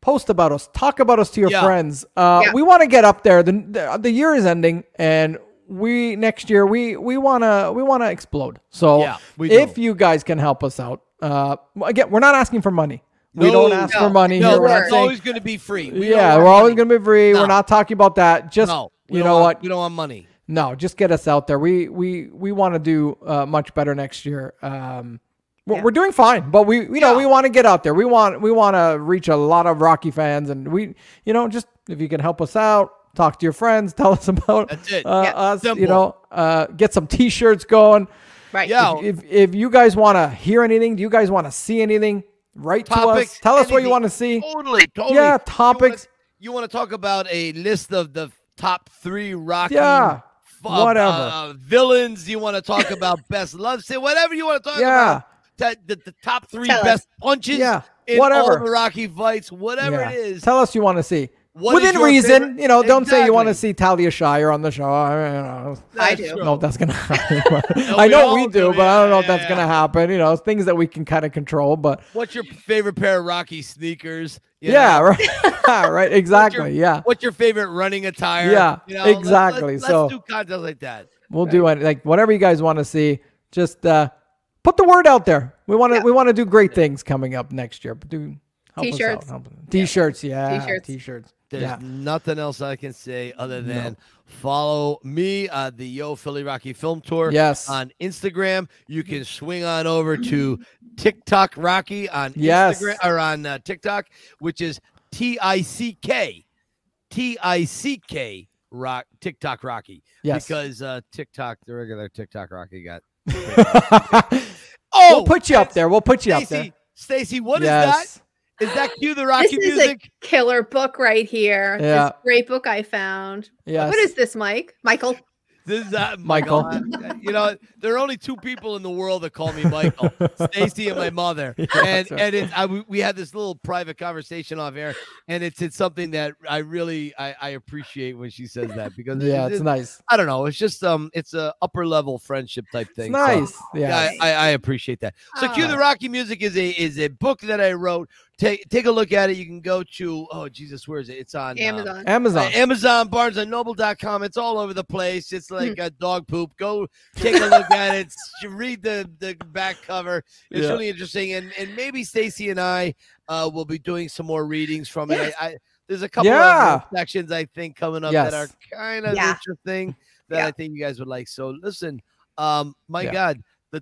post about us. Talk about us to your Yeah. friends. Uh, Yeah. We want to get up there. The, the the year is ending, and we next year we we wanna we wanna explode. So Yeah, if you guys can help us out, uh, again, we're not asking for money. We No. don't ask No. for money No, here. We're not it's always going to be free. We yeah, we're want always gonna be free. No. We're not talking about that. Just No, you know want- what? We don't want money. No, just get us out there. We we we want to do uh, much better next year. Um, we're, Yeah. we're doing fine, but we you know we want to get out there. We want we want to reach a lot of Rocky fans, and we you know just if you can help us out, talk to your friends, [laughs] tell us about That's it. uh, Yeah. us. You know, uh, get some T-shirts going. Right. Yeah. If if you guys want to hear anything, do you guys want to see anything? Write to us. Tell us what you want to see. Totally, totally. Yeah, You topics. wanna- You want to talk about a list of the top three Rocky Yeah, uh, whatever. uh, villains? You want to talk about [laughs] best love scene? Whatever you want to talk Yeah. about. That- The, the top three Tell us. best punches Yeah, in all whatever. the Rocky fights, whatever Yeah. it is. Tell us you want to see. What is Within reason, favorite- you know. Don't say you want to see Talia Shire on the show. I, mean, you know, I do. true. I don't know if that's gonna [laughs] happen. No, [laughs] I we know all we do, do, but I don't know if that's yeah, gonna happen. You know, things that we can kind of control. But What's your favorite pair of Rocky sneakers? You yeah, know? right, [laughs] right, exactly. Yeah, What's your favorite running attire? Yeah, You know, let's- exactly. Let's, So- let's do content like that. we'll do it. Like whatever you guys want to see, just uh, put the word out there. We want to Yeah. we want to do great things coming up next year. But do help us out, T-shirts. T-shirts, yeah, T-shirts. T-shirts. There's Yeah. nothing else I can say other than follow me uh, the Yo Philly Rocky Film Tour Yes. on Instagram. You can swing on over to TikTok Rocky on Yes. Instagram or on uh, TikTok, which is T I C K T I C K Rock TikTok Rocky. Yes. Because uh, TikTok, the regular TikTok Rocky got. [laughs] oh, we'll put you up there. We'll put you up there. Stacy, Stacy, what is that? Yes. Is that cue the Rocky This is music? a killer book right here. Yeah. This great book I found. Yes. What is this, Mike? Michael? This is uh, Michael. you know, there are only two people in the world that call me [laughs] Michael: Stacy and my mother. [laughs] Yeah, and that's right. and it, I, we- we had this little private conversation off air, and it's it's something that I really I, I appreciate when she says that because Yeah, it- it's nice. I don't know, it's just um it's a upper level friendship type It's thing. So, nice. yeah, Yeah. I, I, I appreciate that. So, Cue the Oh. Rocky Music is a is a book that I wrote. Take take a look at it. You can go to oh Jesus, where is it? It's on uh, Amazon. Amazon. uh, Amazon, Barnes and Noble.com. It's all over the place. It's like a dog poop. Go take a look at it. [laughs] S- Read the the back cover. It's Yeah. really interesting. And and maybe Stacy and I uh, will be doing some more readings from it. I, I there's a couple Yeah. of sections I think coming up that are kind of Yeah. interesting that Yeah. I think you guys would like. So listen, um, my Yeah. God, the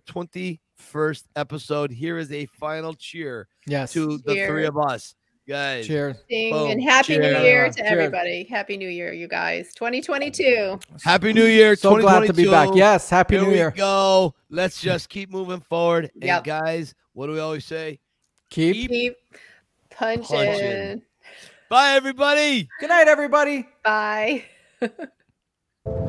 21st episode. Here is a final cheer Yes. to the three of us, guys. Cheers. And happy Cheers. new year to Cheers. everybody. Happy new year, you guys. 2022. Happy New Year. So glad to be back. Yes. Happy Here New we Year. go. Let's just keep moving forward. And Yep. guys, what do we always say? Keep. Keep- Keep punching. Punching. Bye, everybody. Good night, everybody. Bye. [laughs]